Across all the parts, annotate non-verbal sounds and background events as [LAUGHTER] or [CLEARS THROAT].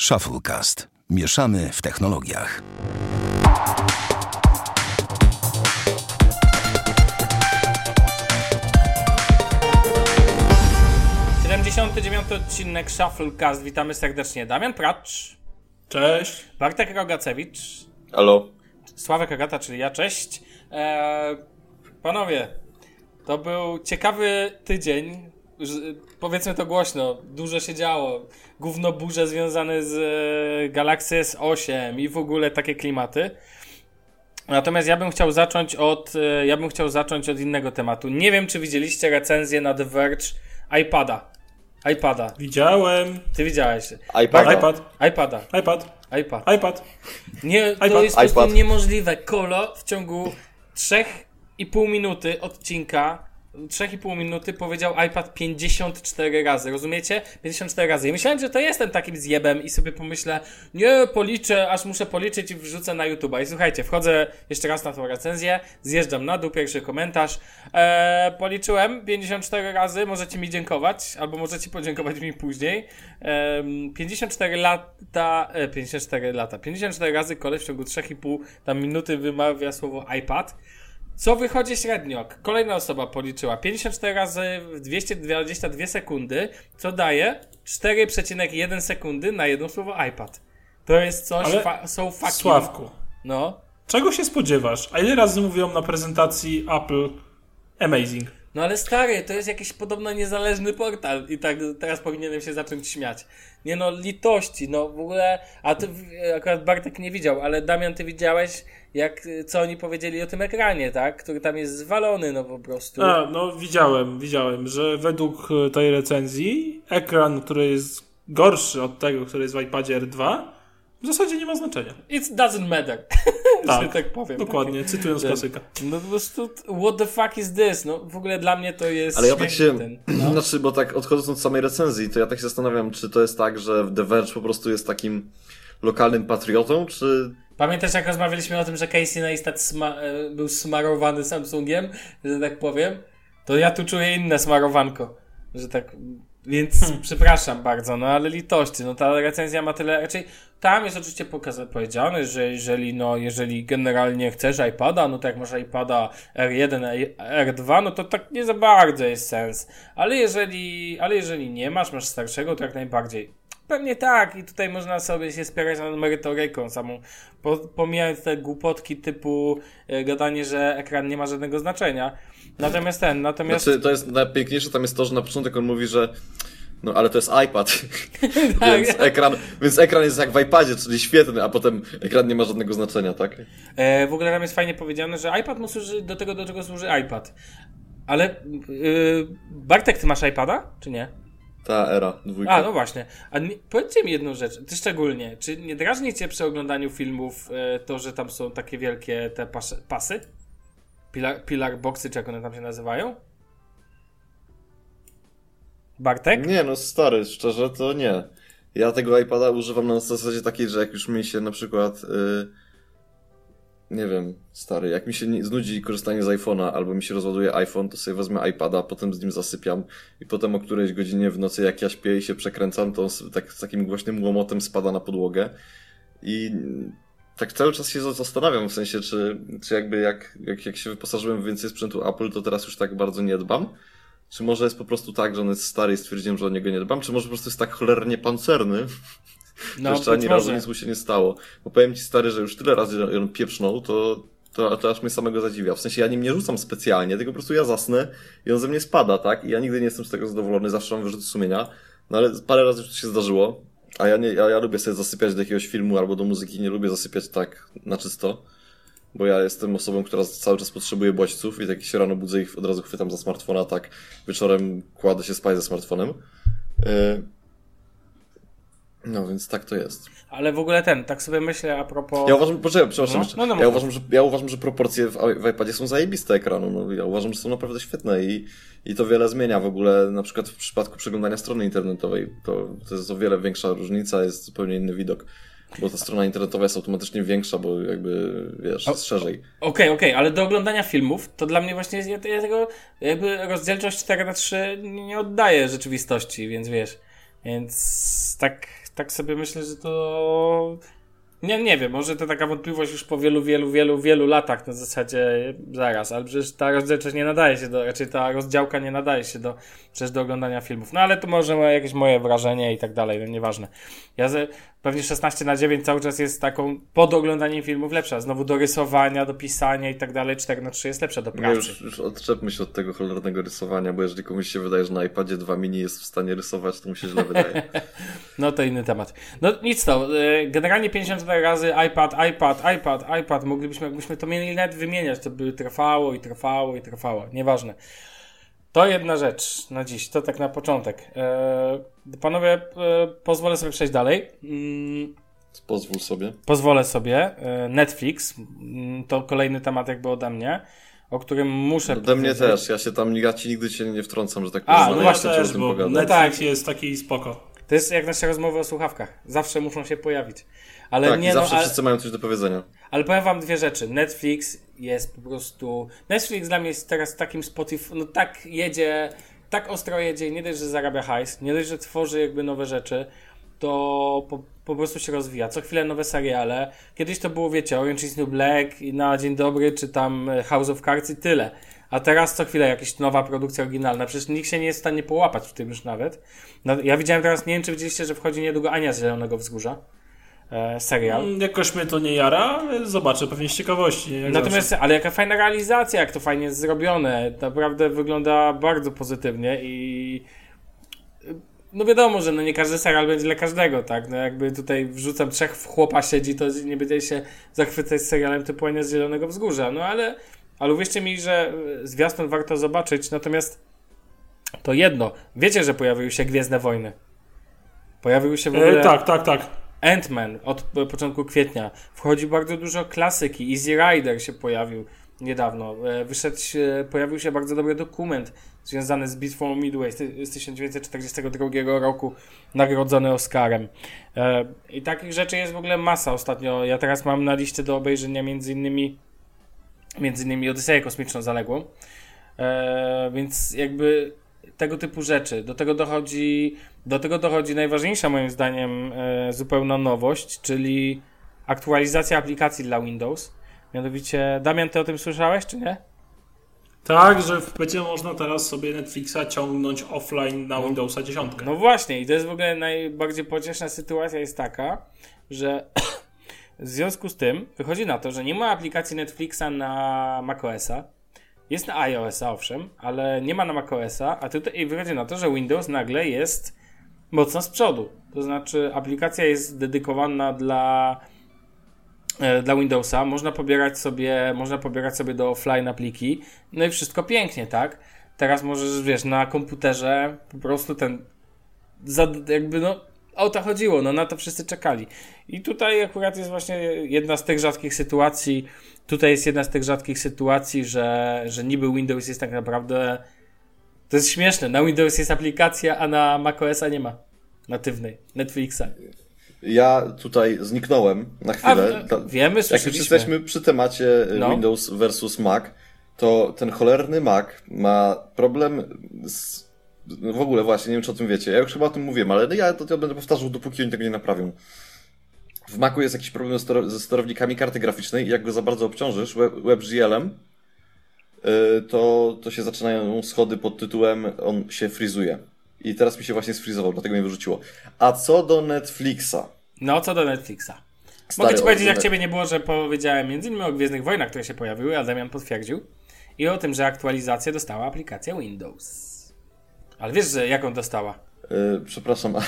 Shufflecast. Mieszamy w technologiach. Dziewiąty odcinek Shufflecast. Witamy serdecznie. Damian Pracz, Cześć. Bartek Rogacewicz, Halo. Sławek Agata, czyli ja, cześć. Eee, panowie, to był ciekawy tydzień. Ż- Powiedzmy to głośno, dużo się działo. Gówno burze związane z e, Galaxy S8 i w ogóle takie klimaty. Natomiast ja bym chciał zacząć od e, ja bym chciał zacząć od innego tematu. Nie wiem, czy widzieliście recenzję na The Verge iPada. iPada. Widziałem. Ty widziałeś. iPad. iPad. iPada. iPad. iPad. iPad. Nie, to iPad. jest po prostu niemożliwe. Kolo w ciągu 3,5 minuty odcinka 3,5 minuty powiedział iPad 54 razy, rozumiecie? 54 razy. Ja myślałem, że to jestem takim zjebem i sobie pomyślę, nie, policzę, aż muszę policzyć i wrzucę na YouTube'a. I słuchajcie, wchodzę jeszcze raz na tą recenzję, zjeżdżam na dół, pierwszy komentarz. Eee, policzyłem 54 razy, możecie mi dziękować, albo możecie podziękować mi później. Ehm, 54 lata, e, 54 lata, 54 razy koleś w ciągu 3,5 tam minuty wymawia słowo iPad. Co wychodzi średnio? Kolejna osoba policzyła 54 razy w 222 sekundy, co daje 4,1 sekundy na jedno słowo iPad. To jest coś, Ale fa- są fucking... Sławku, No. czego się spodziewasz? A ile razy mówią na prezentacji Apple Amazing? No ale stary, to jest jakiś podobno niezależny portal i tak teraz powinienem się zacząć śmiać. Nie no, litości, no w ogóle, a ty akurat Bartek nie widział, ale Damian, ty widziałeś, jak, co oni powiedzieli o tym ekranie, tak? Który tam jest zwalony, no po prostu. A, no widziałem, widziałem, że według e, tej recenzji ekran, który jest gorszy od tego, który jest w iPadzie R2, w zasadzie nie ma znaczenia. It doesn't matter, [LAUGHS] Tak, tak powiem. Dokładnie, cytując Ten- klasyka. No po prostu, what the fuck is this? No w ogóle dla mnie to jest Ale ja tak się, ten, no. [CLEARS THROAT] znaczy, bo tak odchodząc od samej recenzji, to ja tak się zastanawiam, czy to jest tak, że The Verge po prostu jest takim lokalnym patriotą, czy... Pamiętasz, jak rozmawialiśmy o tym, że Casey Neistat sma- e, był smarowany Samsungiem, że tak powiem? To ja tu czuję inne smarowanko, że tak... Więc Hmm. przepraszam bardzo, no ale litości, no ta recenzja ma tyle, raczej tam jest oczywiście pokaza- powiedziane, że jeżeli, no, jeżeli generalnie chcesz iPada, no to jak masz iPada R1, R2, no to tak nie za bardzo jest sens, ale jeżeli, ale jeżeli nie masz, masz starszego, to jak najbardziej. Pewnie tak, i tutaj można sobie się spierać nad merytoryką samą, po, pomijając te głupotki typu e, gadanie, że ekran nie ma żadnego znaczenia. Natomiast ten, natomiast... Znaczy, to jest najpiękniejsze tam jest to, że na początek on mówi, że no ale to jest iPad, [LAUGHS] Tak. [LAUGHS] więc, ekran, więc ekran jest jak w iPadzie, czyli świetny, a potem ekran nie ma żadnego znaczenia, tak? E, w ogóle tam jest fajnie powiedziane, że iPad mu służy do tego, do czego służy iPad. Ale e, Bartek, ty masz iPada, czy nie? Ta era, dwójka. A, no właśnie. A nie, powiedzcie mi jedną rzecz, ty szczególnie, czy nie drażni cię przy oglądaniu filmów e, to, że tam są takie wielkie te pas, pasy? Pilar, pilar boxy, czy jak one tam się nazywają? Bartek? Nie, no stary, szczerze to nie. Ja tego iPada używam na zasadzie takiej, że jak już mi się na przykład, y, nie wiem, stary, jak mi się nie, znudzi korzystanie z iPhone'a albo mi się rozładuje iPhone, to sobie wezmę iPada, potem z nim zasypiam i potem o którejś godzinie w nocy jak ja śpię i się przekręcam, to on tak, z takim głośnym łomotem spada na podłogę i tak cały czas się zastanawiam w sensie, czy, czy jakby jak, jak, jak się wyposażyłem w więcej sprzętu Apple, to teraz już tak bardzo nie dbam. Czy może jest po prostu tak, że on jest stary i stwierdziłem, że o niego nie dbam? Czy może po prostu jest tak cholernie pancerny, [LAUGHS] No, jeszcze ani razu nic mu się nie stało? Bo powiem ci stary, że już tyle razy on pieprznął, to, to, to aż mnie samego zadziwia. W sensie ja nim nie rzucam specjalnie, tylko po prostu ja zasnę i on ze mnie spada, tak? I ja nigdy nie jestem z tego zadowolony, zawsze mam wyrzuty sumienia. No ale parę razy już to się zdarzyło. A ja, nie, ja, ja lubię sobie zasypiać do jakiegoś filmu albo do muzyki, nie lubię zasypiać tak na czysto. Bo ja jestem osobą, która cały czas potrzebuje bodźców i tak się rano budzę i od razu chwytam za smartfona, tak wieczorem kładę się spać ze smartfonem. Yy. No więc tak to jest. Ale w ogóle ten, tak sobie myślę a propos... Ja uważam, poczekaj, przepraszam, No, jeszcze. no, no, ja, uważam, że, ja uważam, że proporcje w, w iPadzie są zajebiste ekranu. No, ja uważam, że są naprawdę świetne i, i to wiele zmienia w ogóle, na przykład w przypadku przeglądania strony internetowej. To, to jest o wiele większa różnica, jest zupełnie inny widok. Bo ta strona internetowa jest automatycznie większa, bo jakby, wiesz, jest szerzej. Okej, okej, ale do oglądania filmów to dla mnie właśnie jest, ja, ja tego jakby rozdzielczość 4 na 3 nie, nie oddaje rzeczywistości, więc wiesz. Więc tak tak sobie myślę, że to nie, nie wiem, może to taka wątpliwość już po wielu, wielu, wielu, wielu latach na zasadzie zaraz, ale przecież ta rozdzielczość nie nadaje się do, raczej ta rozdziałka nie nadaje się do, przecież do oglądania filmów. No ale to może jakieś moje wrażenie i tak dalej, no nieważne. Ja ze, pewnie 16 na 9 cały czas jest taką pod oglądaniem filmów lepsza. Znowu do rysowania, do pisania i tak dalej, 4 na 3 jest lepsza do pracy. już, już odczepmy się od tego cholernego rysowania, bo jeżeli komuś się wydaje, że na iPadzie 2 mini jest w stanie rysować, to mu się źle wydaje. [LAUGHS] No to inny temat. No nic to, e, generalnie 54 razy iPad, iPad, iPad, iPad, moglibyśmy, jakbyśmy to mieli nawet wymieniać, to by trwało i trwało i trwało, nieważne. To jedna rzecz na dziś, to tak na początek. E, panowie, e, pozwolę sobie przejść dalej. Mm, Pozwól sobie. pozwolę sobie. E, Netflix, mm, to kolejny temat jakby ode mnie, o którym muszę Ode mnie powiedzieć. też, ja się tam ja ci nigdy cię nie wtrącam, że tak A, powiem. no ale właśnie, też, bo pogadać. Netflix tak. jest taki spoko. To jest jak nasze rozmowy o słuchawkach. Zawsze muszą się pojawić. Ale Tak, nie i zawsze no, ale... wszyscy mają coś do powiedzenia. Ale powiem wam dwie rzeczy. Netflix jest po prostu. Netflix dla mnie jest teraz takim Spotify. No tak jedzie, tak ostro jedzie. Nie dość, że zarabia hajs, nie dość, że tworzy jakby nowe rzeczy, to po, po prostu się rozwija. Co chwilę nowe seriale. Kiedyś to było, wiecie, Orange is New Black i na Dzień Dobry, czy tam House of Cards i tyle. A teraz co chwilę jakaś nowa produkcja oryginalna. Przecież nikt się nie jest w stanie połapać w tym już nawet. No, ja widziałem teraz, nie wiem czy widzieliście, że wchodzi niedługo Ania z Zielonego Wzgórza. E, serial. Mm, Jakoś mnie to nie jara, ale zobaczę pewnie z ciekawości. Natomiast, ale jaka fajna realizacja, jak to fajnie jest zrobione. Naprawdę wygląda bardzo pozytywnie i no wiadomo, że no nie każdy serial będzie dla każdego, tak? No jakby tutaj wrzucam trzech w chłopa siedzi, to nie będzie się zachwycać serialem typu Ania z Zielonego Wzgórza. No ale, ale uwierzcie mi, że e, zwiastun warto zobaczyć, natomiast to jedno. Wiecie, że pojawiły się Gwiezdne Wojny. Pojawiły się w ogóle... E, tak, tak, tak. Ant-Man od początku kwietnia. Wchodzi bardzo dużo klasyki. Easy Rider się pojawił niedawno. E, Wyszedł, pojawił się bardzo dobry dokument związany z Bitwą Midway z ty- z 1942 roku, nagrodzony Oscarem. E, I takich rzeczy jest w ogóle masa ostatnio. Ja teraz mam na liście do obejrzenia między innymi między innymi Odyseję Kosmiczną Zaległą. E, więc jakby tego typu rzeczy. Do tego dochodzi, do tego dochodzi najważniejsza moim zdaniem e, zupełna nowość, czyli aktualizacja aplikacji dla Windows. Mianowicie, Damian, ty o tym słyszałeś, czy nie? Tak, że będzie można teraz sobie Netflixa ciągnąć offline na Windowsa 10. No właśnie, i to jest w ogóle najbardziej pocieszna sytuacja jest taka, że [COUGHS] w związku z tym wychodzi na to, że nie ma aplikacji Netflixa na macOSa. Jest na iOSa, owszem, ale nie ma na macOSa, a tutaj wychodzi na to, że Windows nagle jest mocno z przodu. To znaczy aplikacja jest dedykowana dla e, dla Windowsa, można pobierać sobie, można pobierać sobie do offline apliki, no i wszystko pięknie, tak? Teraz możesz, wiesz, na komputerze po prostu ten jakby no o to chodziło, no na to wszyscy czekali. I tutaj akurat jest właśnie jedna z tych rzadkich sytuacji, tutaj jest jedna z tych rzadkich sytuacji, że, że niby Windows jest tak naprawdę to jest śmieszne, na Windows jest aplikacja, a na macOSa nie ma natywnej, Netflixa. Ja tutaj zniknąłem na A, chwilę. Ta- wiemy, Jak już jesteśmy przy temacie y, No. Windows versus Mac, to ten cholerny Mac ma problem z... no W ogóle właśnie, nie wiem czy o tym wiecie. Ja już chyba o tym mówiłem, ale ja to, to będę powtarzał, dopóki oni tego nie naprawią. W Macu jest jakiś problem ze stero- ze sterownikami karty graficznej i jak go za bardzo obciążysz web, WebGL-em, y, to, to się zaczynają schody pod tytułem on się frizuje. I teraz mi się właśnie sfrizował, dlatego mnie wyrzuciło. A co do Netflixa? No, co do Netflixa. Stary, Mogę ci powiedzieć, jak ciebie nie było, że powiedziałem między innymi o Gwiezdnych Wojnach, które się pojawiły, a Damian potwierdził. I o tym, że aktualizację dostała aplikacja Windows. Ale wiesz, że jaką dostała? Yy, przepraszam, ale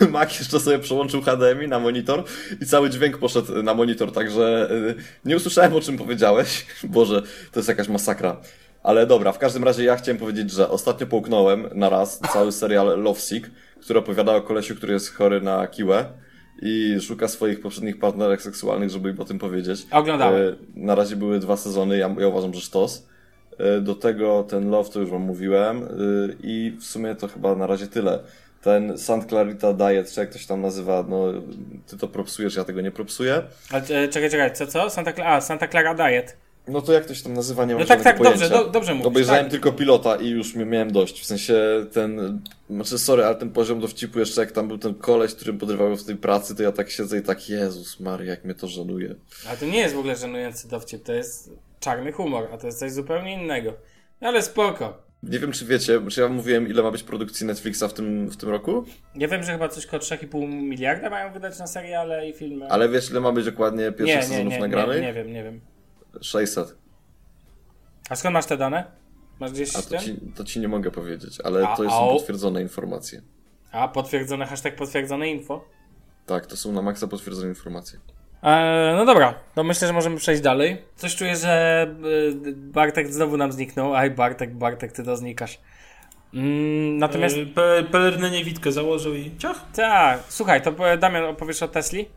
[LAUGHS] Mac jeszcze sobie przełączył HDMI na monitor i cały dźwięk poszedł na monitor, także yy, nie usłyszałem o czym powiedziałeś. [LAUGHS] Boże, to jest jakaś masakra. Ale dobra, w każdym razie ja chciałem powiedzieć, że ostatnio połknąłem na raz cały serial Lovesick, który opowiada o kolesiu, który jest chory na kiłę i szuka swoich poprzednich partnerek seksualnych, żeby im o tym powiedzieć. Oglądałem. Yy, Na razie były dwa sezony, ja, ja uważam, że sztos. Yy, Do tego ten Love, to już wam mówiłem yy, i w sumie to chyba na razie tyle. Ten St. Clarita Diet, czy jak to się tam nazywa, no ty to propsujesz, ja tego nie propsuję. E, czekaj, czekaj, co, co? Santa, a, Santa Clara Diet. No to jak to się tam nazywa, nie mam No tak, tak, dobrze, pojęcia. do, dobrze mówisz. obejrzałem tak. tylko pilota i już mi- miałem dość. W sensie ten, znaczy sorry, ale ten poziom dowcipu jeszcze jak tam był ten koleś, którym podrywał w tej pracy, to ja tak siedzę i tak, Jezus Maria, jak mnie to żenuje. Ale to nie jest w ogóle żenujący dowcip, to jest czarny humor, a to jest coś zupełnie innego. No ale spoko. Nie wiem, czy wiecie, czy ja mówiłem, ile ma być produkcji Netflixa w tym, w tym roku? Ja wiem, że chyba coś koło 3,5 miliarda mają wydać na seriale i filmy. Ale wiesz, ile ma być dokładnie pierwszych nie, nie, sezonów nie, nagranych? nie, nie wiem, nie wiem. 600. A skąd masz te dane? Masz gdzieś A to ci, to ci nie mogę powiedzieć, ale A- to są o- potwierdzone informacje. A, potwierdzone, hashtag potwierdzone info. Tak, to są na maksa potwierdzone informacje. E, no dobra, to myślę, że możemy przejść dalej. Coś czuję, że y, Bartek znowu nam zniknął. Aj, Bartek, Bartek, ty to znikasz. Mm, natomiast, Yy, pe- Pelerynę niewidkę założył i ciach. tak, słuchaj, to e, Damian opowiesz o Tesli?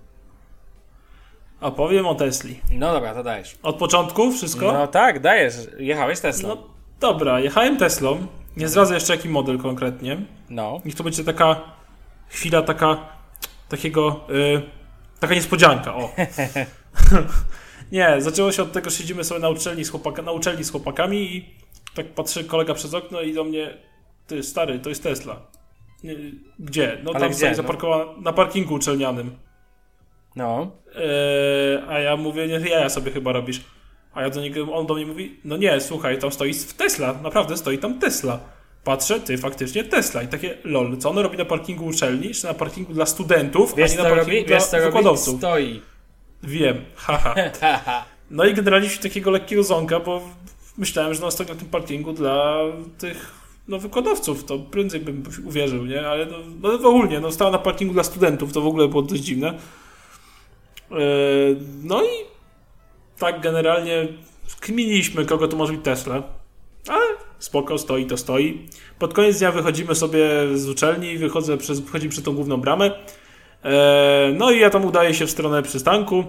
Opowiem o Tesli. No dobra, to dajesz. Od początku wszystko? No tak, dajesz. Jechałeś Teslą. No dobra, jechałem Teslą. Nie zdradzę jeszcze jaki model konkretnie. No. Niech to będzie taka chwila taka takiego y, taka niespodzianka, o. [LAUGHS] Nie, zaczęło się od tego, że siedzimy sobie na uczelni z, chłopaka, na uczelni z chłopakami i tak patrzy kolega przez okno i do mnie ty stary, to jest Tesla. Y, Gdzie? No Ale tam gdzie, stoi no? zaparkowana na parkingu uczelnianym. No. Eee, a ja mówię, nie, ja sobie chyba robisz. A ja do niego, on do mnie mówi, no nie, słuchaj, tam stoi w Tesla, naprawdę stoi tam Tesla. Patrzę, ty, faktycznie Tesla. I takie, lol, co on robi na parkingu uczelni, czy na parkingu dla studentów, Wiesz a nie na parkingu robi? dla Wiesz co robi? wykładowców. Stoi. Wiem, haha. Haha. [LAUGHS] No i generalnie się takiego lekkiego zonka, bo myślałem, że no stoi na tym parkingu dla tych no, wykładowców, to prędzej bym uwierzył, nie? Ale no, no ogólnie, no stała na parkingu dla studentów, to w ogóle było dość dziwne. Yy, No i tak generalnie kminiliśmy, kogo to może być Tesla. Ale spoko, stoi to stoi. Pod koniec dnia wychodzimy sobie z uczelni, wychodzę przez, wychodzimy przez tą główną bramę. E, No i ja tam udaję się w stronę przystanku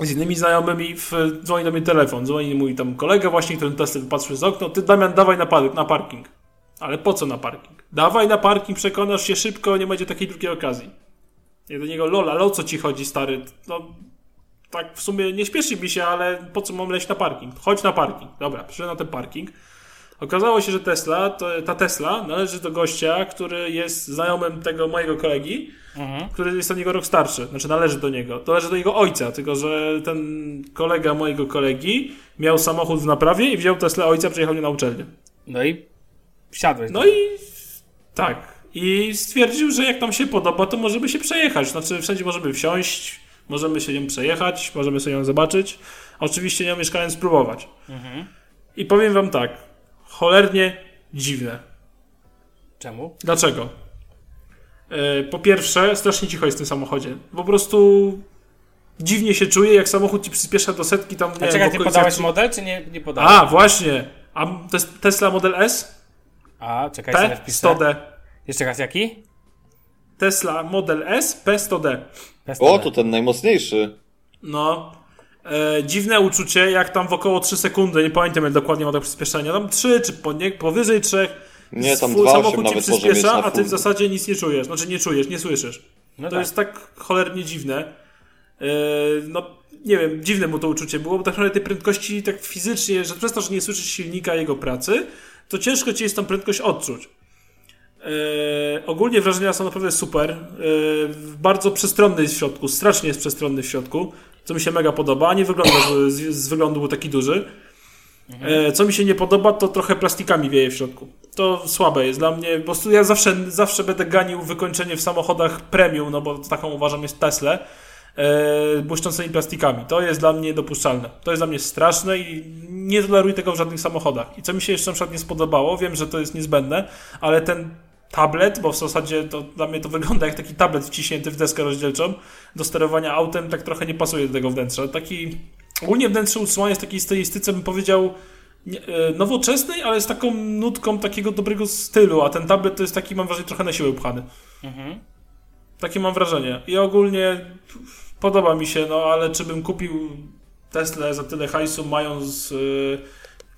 z innymi znajomymi. W, dzwoni do mnie telefon. Dzwoni mój tam kolega właśnie, który Tesla patrzył z okno. Ty Damian, dawaj na, par- na parking. Ale po co na parking? Dawaj na parking, przekonasz się szybko, nie będzie takiej drugiej okazji. Ja do niego, lol, ale o co ci chodzi, stary? No, tak w sumie nie śpieszy mi się, ale po co mam leć na parking? Chodź na parking. Dobra, przyszedłem na ten parking. Okazało się, że Tesla, to, ta Tesla należy do gościa, który jest znajomym tego mojego kolegi, który jest od niego rok starszy. Znaczy należy do niego. Należy do jego ojca, tylko że ten kolega mojego kolegi miał samochód w naprawie i wziął Tesla ojca, przyjechał mnie na uczelnię. No i wsiadłeś. No i tak i stwierdził, że jak tam się podoba, to możemy się przejechać. Znaczy, wszędzie możemy wsiąść, możemy się nią przejechać, możemy sobie ją zobaczyć. Oczywiście nią mieszkając spróbować. Mhm. I powiem wam tak, cholernie dziwne. Czemu? Dlaczego? E, po pierwsze, strasznie cicho jest w tym samochodzie. Po prostu dziwnie się czuję, jak samochód ci przyspiesza do setki tam... Nie, A czekaj, ty podałeś ci... model, czy nie, nie podałeś? A, właśnie. A to jest Tesla Model S? A, czekaj, P, 100D. Jeszcze raz, jaki? Tesla Model S P100D. O, to ten najmocniejszy. No. E, dziwne uczucie, jak tam w około 3 sekundy, nie pamiętam jak dokładnie ma tak przyspieszenia, tam 3 czy po nie, powyżej 3. Nie, tam swój 2,8 samochód ci nawet mieć przyspiesza, a ty w zasadzie nic nie czujesz. Znaczy nie czujesz, nie słyszysz. No to tak. jest tak cholernie dziwne. E, no, nie wiem, dziwne mu to uczucie było, bo tak naprawdę tej prędkości tak fizycznie, że przez to, że nie słyszysz silnika jego pracy, to ciężko ci jest tą prędkość odczuć. E, ogólnie wrażenia są naprawdę super. E, bardzo przestronny jest w środku, strasznie jest przestronny w środku, co mi się mega podoba, a nie wygląda, że z, z wyglądu był taki duży. E, co mi się nie podoba, to trochę plastikami wieje w środku. To słabe jest dla mnie. Prostu ja zawsze, zawsze będę ganił wykończenie w samochodach premium, no bo taką uważam jest Tesla, błyszczącymi plastikami. To jest dla mnie dopuszczalne. To jest dla mnie straszne i nie toleruję tego w żadnych samochodach. I co mi się jeszcze na przykład nie spodobało, wiem, że to jest niezbędne, ale ten tablet, bo w zasadzie to dla mnie to wygląda jak taki tablet wciśnięty w deskę rozdzielczą do sterowania autem, tak trochę nie pasuje do tego wnętrza. Taki ogólnie wnętrze utrzymane jest w takiej stylistyce, bym powiedział, e, nowoczesnej, ale z taką nutką takiego dobrego stylu, a ten tablet to jest taki, mam wrażenie, trochę na siłę upchany. Takie mam wrażenie. I ogólnie podoba mi się, no ale czy bym kupił Tesla za tyle hajsu, mając y,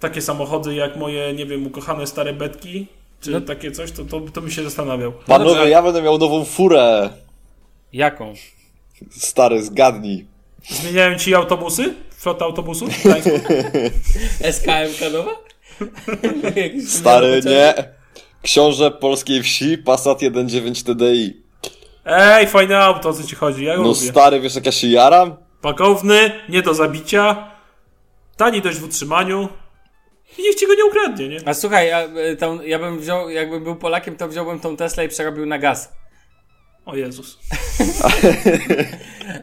takie samochody jak moje, nie wiem, ukochane stare betki, czy No. takie coś, to, to, to mi się zastanawiał. Panowie, ja będę miał nową furę. Jaką? Stary, zgadnij. Zmieniają ci autobusy flota autobusów? [LAUGHS] SKM Kanowa? [LAUGHS] Jakiś Stary, nie. Książę polskiej wsi, Passat 1.9 TDI. Ej, fajne auto, o co ci chodzi? Ja go No lubię. stary, wiesz jak ja się jaram? Pakowny, nie do zabicia, tani dość w utrzymaniu i nikt ci go nie ukradnie, nie? A słuchaj, ja, y, tą, ja bym wziął, jakbym był Polakiem, to wziąłbym tą Tesla i przerobił na gaz. O Jezus.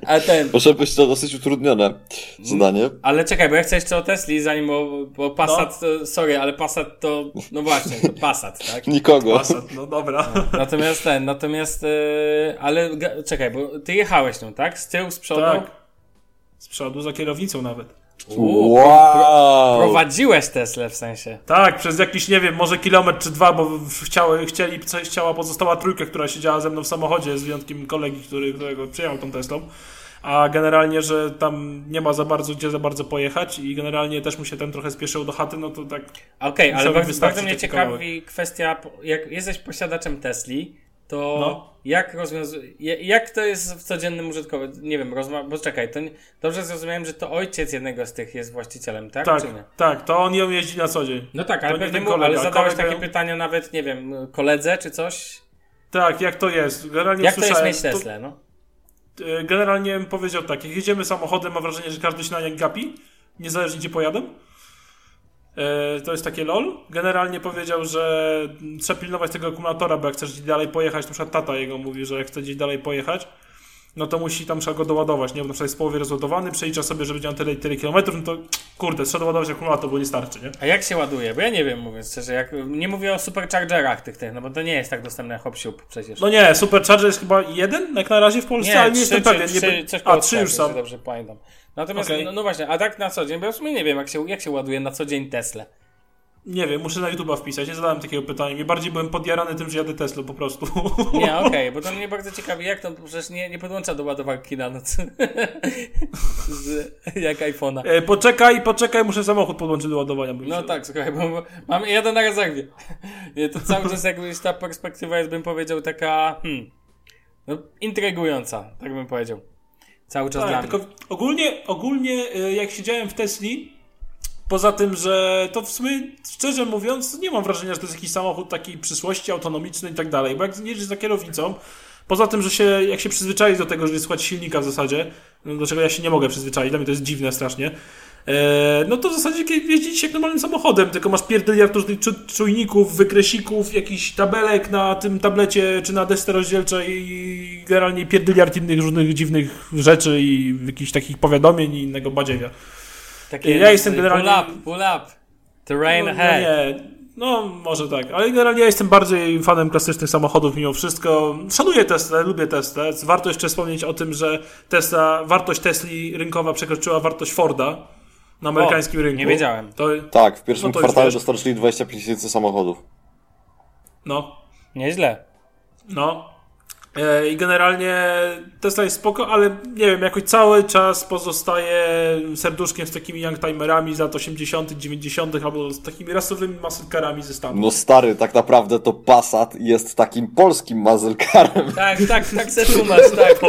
A ten. Może być to dosyć utrudnione zadanie. Ale czekaj, bo ja chcę jeszcze o Tesli, zanim o, bo Passat, to, sorry, ale Passat to, no właśnie, to Passat, [LAUGHS] tak? Nikogo. Passat, no dobra. Natomiast ten, natomiast, y, ale czekaj, bo ty jechałeś nią, tak? Z tyłu, z przodu? Tak. Z przodu, za kierownicą nawet. Wow! Prowadziłeś Teslę w sensie. Tak, przez jakiś, nie wiem, może kilometr czy dwa, bo chciały, chcieli, coś chciała pozostała trójka, która siedziała ze mną w samochodzie, z wyjątkiem kolegi, który, którego przyjechał tą Teslą. A generalnie, że tam nie ma za bardzo gdzie za bardzo pojechać i generalnie też mu się ten trochę spieszył do chaty, no to tak Okej, ale Musiałbym bardzo, bardzo mnie ciekawi kawałek. kwestia, jak jesteś posiadaczem Tesli, to No. jak rozwiązuje, jak to jest w codziennym użytkowym, nie wiem, rozma- bo czekaj, to nie, dobrze zrozumiałem, że to ojciec jednego z tych jest właścicielem, tak? Tak, tak, to on ją jeździ na co dzień. No tak, To ale nie pewnie mu, ale zadałeś kolega- takie pytania nawet, nie wiem, koledze czy coś? Tak, jak to jest? Generalnie Jak to jest mieć Teslę, no? E, Generalnie bym powiedział tak, jak jedziemy samochodem, mam wrażenie, że każdy się na nie gapi, niezależnie gdzie pojadę. E, To jest takie lol. Generalnie powiedział, że trzeba pilnować tego akumulatora, bo jak chcesz gdzieś dalej pojechać, na przykład tata jego mówi, że jak chce gdzieś dalej pojechać, no to musi tam trzeba go doładować, nie? Bo na przykład jest w połowie rozładowany, przelicza sobie, że będzie tyle i tyle kilometrów, no to kurde, trzeba doładować akumulator, bo nie starczy, nie? A jak się ładuje? Bo ja nie wiem, mówiąc szczerze, jak, nie mówię o superchargerach tych, tych, no bo to nie jest tak dostępne jak hop przecież. No nie, Supercharger jest chyba jeden, jak na razie w Polsce, ale nie jestem pewien. Trzy, nie coś A, trzy już jeśli dobrze pamiętam. Natomiast, Okej. no, no właśnie, a tak na co dzień, bo ja w sumie nie wiem, jak się, jak się ładuje na co dzień Tesla. Nie wiem, muszę na YouTube'a wpisać, nie zadałem takiego pytania. Nie bardziej byłem podjarany tym, że jadę Teslą po prostu. Nie, [LAUGHS] okej, bo to mnie bardzo ciekawi, jak to przecież nie, nie podłącza do ładowarki na noc. [LAUGHS] Z, jak iPhone'a. E, poczekaj, poczekaj, muszę samochód podłączyć do ładowania. No tak, słuchaj, bo bo mam jeden na rezerwie. Nie, to cały czas jakbyś ta perspektywa jest, bym powiedział, taka hmm, no, intrygująca, tak bym powiedział. Cały czas dla Tak, mnie. tylko ogólnie, ogólnie e, jak siedziałem w Tesli, poza tym, że to w sumie, szczerze mówiąc, nie mam wrażenia, że to jest jakiś samochód takiej przyszłości, autonomiczny i tak dalej, bo jak jedziesz za kierownicą, poza tym, że się, jak się przyzwyczaisz do tego, że słuchać silnika w zasadzie, no, do czego ja się nie mogę przyzwyczaić, dla mnie to jest dziwne strasznie, e, no to w zasadzie jeździć jak normalnym samochodem, tylko masz pierdyliard różnych czu- czujników, wykreśników, jakichś tabelek na tym tablecie, czy na desce rozdzielczej i generalnie pierdyliard innych różnych dziwnych rzeczy i jakichś takich powiadomień i innego badziewia. Takie, ja jestem generalnie- Pull up, pull up. Terrain No, no ahead. nie, no może tak, ale generalnie ja jestem bardziej fanem klasycznych samochodów mimo wszystko. Szanuję Tesla, lubię Tesla. Warto jeszcze wspomnieć o tym, że Tesla, wartość Tesli rynkowa przekroczyła wartość Forda na amerykańskim rynku. nie wiedziałem. To, Tak, w pierwszym No kwartale dostarczyli 25 tysięcy samochodów. no, Nieźle. no. E, I generalnie Tesla jest spoko, ale nie wiem, jakoś cały czas pozostaje serduszkiem z takimi youngtimerami z lat 80., 90., albo z takimi rasowymi masylkarami ze Stanów. No stary, tak naprawdę to Passat jest takim polskim mazelkarem. [LAUGHS] Tak, tak, tak se [LAUGHS] tłumacz, tak.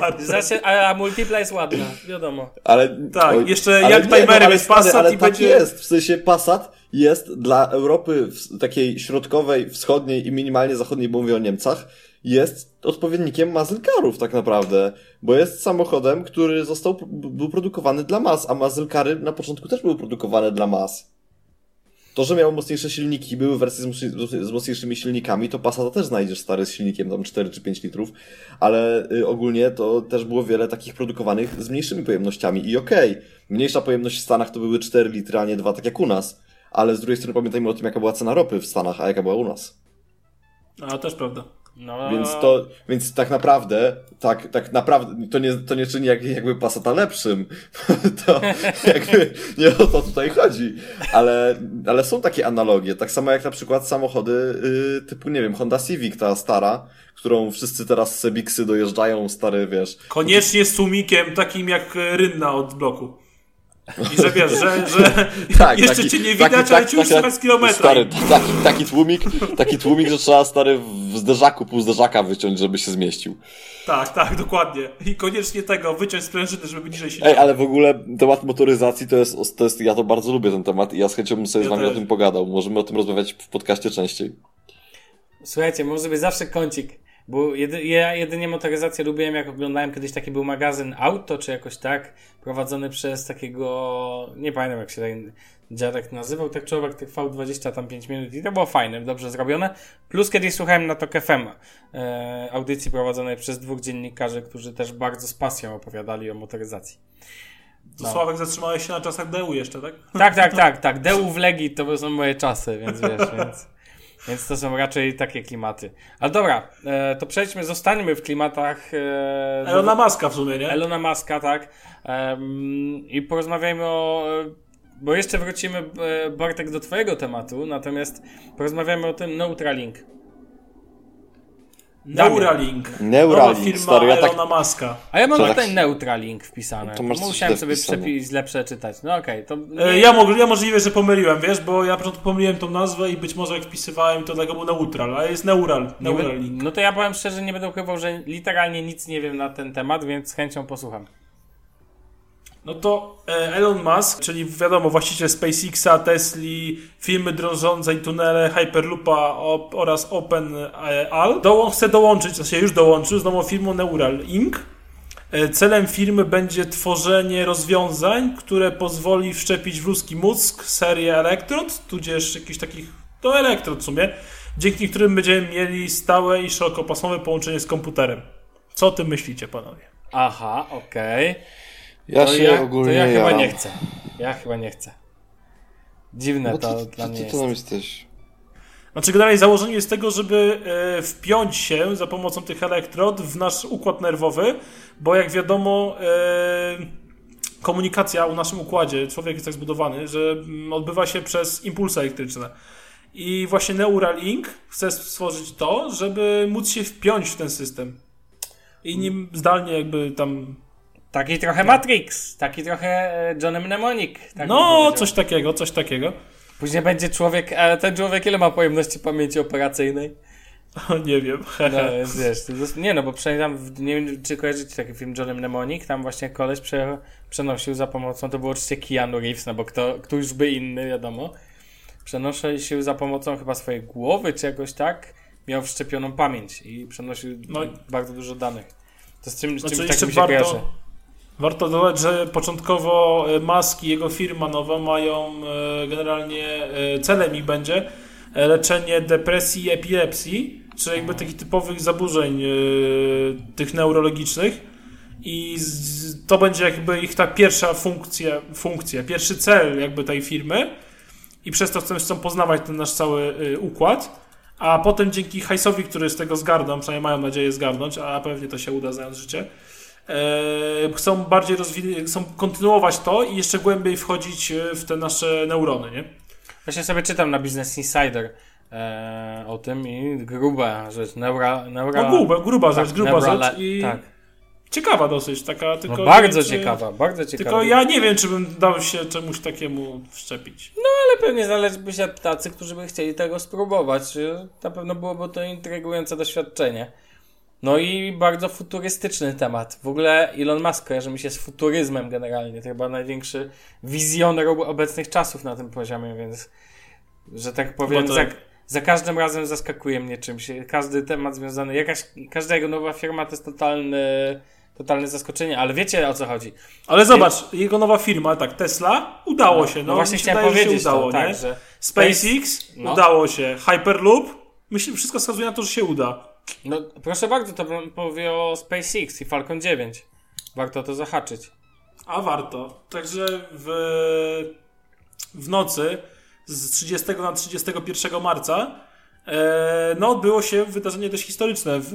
tak. Zacznie, a, multipla jest ładna, wiadomo. Ale, Tak, jeszcze ale jak nie, no, timerem ale jest stary, Passat ale i tak będzie- jest, w sensie Passat jest dla Europy w- takiej środkowej, wschodniej i minimalnie zachodniej, bo mówię o Niemcach, jest odpowiednikiem mazelkarów tak naprawdę, bo jest samochodem, który został, był produkowany dla mas, a mazelkary na początku też były produkowane dla mas. To, że miały mocniejsze silniki, były wersje z, mocniej- z mocniejszymi silnikami, to Passata też znajdziesz stary z silnikiem tam 4 czy 5 litrów, ale y, ogólnie to też było wiele takich produkowanych z mniejszymi pojemnościami i okej, mniejsza pojemność w Stanach to były 4 litry, a nie 2 tak jak u nas, ale z drugiej strony pamiętajmy o tym, jaka była cena ropy w Stanach, a jaka była u nas. A też prawda. No, Więc to, więc tak naprawdę, tak, tak naprawdę, to nie, to nie czyni jak, jakby Passata lepszym. [LAUGHS] To jakby nie o to tutaj chodzi. Ale, ale są takie analogie. Tak samo jak na przykład samochody y, typu, nie wiem, Honda Civic, ta stara, którą wszyscy teraz Sebiksy dojeżdżają, stary, wiesz. Koniecznie z tłumikiem takim jak rynna od bloku. I że wiesz, że, że [LAUGHS] Tak, jeszcze taki- cię nie taki- widać, ale tak- cię już taka- słychać z kilometra. Stary, taki, taki, tłumik, taki tłumik, że trzeba stary w zderzaku, pół zderzaka wyciąć, żeby się zmieścił. Tak, tak, dokładnie. I koniecznie tego, wyciąć sprężyny, żeby niżej się Ej, ale w ogóle temat motoryzacji to jest, to jest, ja to bardzo lubię ten temat i ja z chęcią bym sobie Ja z wami też. o tym pogadał. Możemy o tym rozmawiać w podcaście częściej. Słuchajcie, może być zawsze kącik. Bo jedy, ja jedynie motoryzację lubiłem, jak oglądałem kiedyś taki był magazyn Auto, czy jakoś tak, prowadzony przez takiego, nie pamiętam jak się ten dziadek nazywał, tak człowiek trwał 20 tam 5 minut i to było fajne, dobrze zrobione. Plus kiedyś słuchałem na Tok FM e, audycji prowadzonej przez dwóch dziennikarzy, którzy też bardzo z pasją opowiadali o motoryzacji. To Sławek zatrzymałeś się na czasach DU jeszcze, tak? Tak, tak, tak, tak. Deu w Legii to są moje czasy, więc wiesz, [LAUGHS] więc, więc to są raczej takie klimaty. Ale dobra, e, to przejdźmy, zostańmy w klimatach e, Elona Maska w sumie, nie? Elona Muska, tak. Em, I porozmawiajmy o. Bo jeszcze wrócimy, e, Bartek, do Twojego tematu, natomiast porozmawiamy o tym Neuralink. Neuralink. Neuralink, Nowa firma stary, ja tak- Muska. A ja mam To tutaj tak- Neuralink wpisane. To masz Musiałem źle sobie wpisane. źle przeczytać. No okej, to. E, Ja, mogli, ja możliwe, że pomyliłem, wiesz, bo ja na początku pomyliłem tą nazwę i być może jak wpisywałem, to tego był neutral, a jest neural, neuralink. no to ja powiem szczerze, nie będę ukrywał, że literalnie nic nie wiem na ten temat, więc z chęcią posłucham. No to e, Elon Musk, czyli wiadomo, właściciel SpaceXa, Tesli, firmy drążącej tunele, Hyperloopa op, oraz OpenAL, dołą, chce dołączyć, sensie już dołączył z nową firmą Neuralink. E, Celem firmy będzie tworzenie rozwiązań, które pozwoli wszczepić w ludzki mózg serię elektrod, tudzież jakichś takich, to elektrod w sumie, dzięki którym będziemy mieli stałe i szerokopasmowe połączenie z komputerem. Co o tym myślicie, panowie? Aha, okej. Ja To, się ja, to ogólnie ja chyba jaram. nie chcę. Ja chyba nie chcę. Dziwne Bo to ty, dla ty, mnie ty, jest. ty tam jesteś. Znaczy generalnie założenie jest tego, żeby e, wpiąć się za pomocą tych elektrod w nasz układ nerwowy, bo jak wiadomo e, komunikacja u naszym układzie, człowiek jest tak zbudowany, że mm, odbywa się przez impulsy elektryczne. I właśnie Neuralink chce stworzyć to, żeby móc się wpiąć w ten system. I nim zdalnie jakby tam... Taki trochę Matrix, taki trochę e, John Mnemonic. Tak No, coś takiego, coś takiego. Później będzie człowiek, a ten człowiek ile ma pojemności pamięci operacyjnej? [LAUGHS] Nie wiem. No, wiesz, nie no, bo przynajmniej tam, nie wiem czy kojarzycie taki film John Mnemonic, tam właśnie koleś prze, przenosił za pomocą, to było oczywiście Keanu Reeves, no bo kto, któż by inny, wiadomo. Przenosił za pomocą chyba swojej głowy czy jakoś tak, miał wszczepioną pamięć i przenosił No. bardzo dużo danych. To z czym, z Znaczy czymś jeszcze takim się kojarzy. Warto, dodać, że początkowo e, Musk i jego firma nowa mają e, generalnie e, celem ich będzie leczenie depresji i epilepsji, czyli jakby takich typowych zaburzeń tych neurologicznych. I to będzie jakby ich ta pierwsza funkcja, funkcja, pierwszy cel jakby tej firmy. I przez to chcą, poznawać ten nasz cały układ. A potem dzięki hajsowi, który z tego zgarną, przynajmniej mają nadzieję zgarnąć, a pewnie to się uda znając życie, chcą bardziej rozwinąć, chcą kontynuować to i jeszcze głębiej wchodzić e, w te nasze neurony, nie? Właśnie sobie czytam na Business Insider e, o tym i gruba rzecz, neura... neura No gruba, gruba rzecz, gruba rzecz i Tak, ciekawa dosyć, taka tylko... no bardzo wiem, czy- ciekawa, bardzo ciekawa. Tylko ja nie wiem, czy bym dał się czemuś takiemu wszczepić. Ale pewnie znaleźliby się tacy, którzy by chcieli tego spróbować. Na pewno byłoby to intrygujące doświadczenie. No i bardzo futurystyczny temat. W ogóle Elon Musk kojarzy mi się z futuryzmem generalnie. To chyba największy wizjoner ob- obecnych czasów na tym poziomie, więc że tak powiem, za, za każdym razem zaskakuje mnie czymś. Każdy temat związany, jakaś, każda jego nowa firma to jest totalny, totalne zaskoczenie, ale wiecie o co chodzi. Ale zobacz, jego nowa firma, tak, Tesla, udało się, no, właśnie mi się chciałem wydaje, że powiedzieć się udało, to, tak, że SpaceX, No. udało się, Hyperloop, myślę, wszystko wskazuje na to, że się uda. No, proszę bardzo, to wam powie o SpaceX i Falcon 9. Warto to zahaczyć. A warto. Także w, w nocy z 30 na 31 marca no odbyło się wydarzenie dość historyczne w,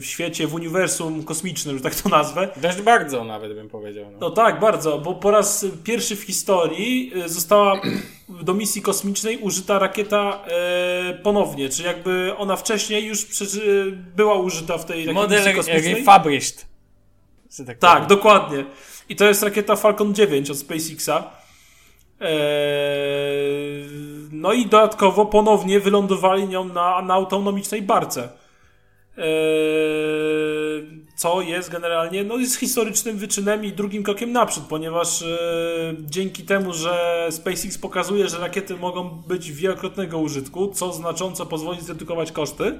w świecie, w uniwersum kosmicznym, że tak to nazwę. Dość bardzo nawet bym powiedział. No. No tak, bardzo, bo po raz pierwszy w historii e, została [CLEARS THROAT] do misji kosmicznej użyta rakieta e, ponownie, czyli jakby ona wcześniej już przeży, była użyta w tej Model misji kosmicznej. Że tak Tak, dokładnie. I to jest rakieta Falcon 9 od SpaceXa. Eee, no i dodatkowo ponownie wylądowali nią na, na autonomicznej barce. Eee, co jest generalnie no jest historycznym wyczynem i drugim krokiem naprzód, ponieważ e, dzięki temu, że SpaceX pokazuje, że rakiety mogą być wielokrotnego użytku, co znacząco pozwoli zredukować koszty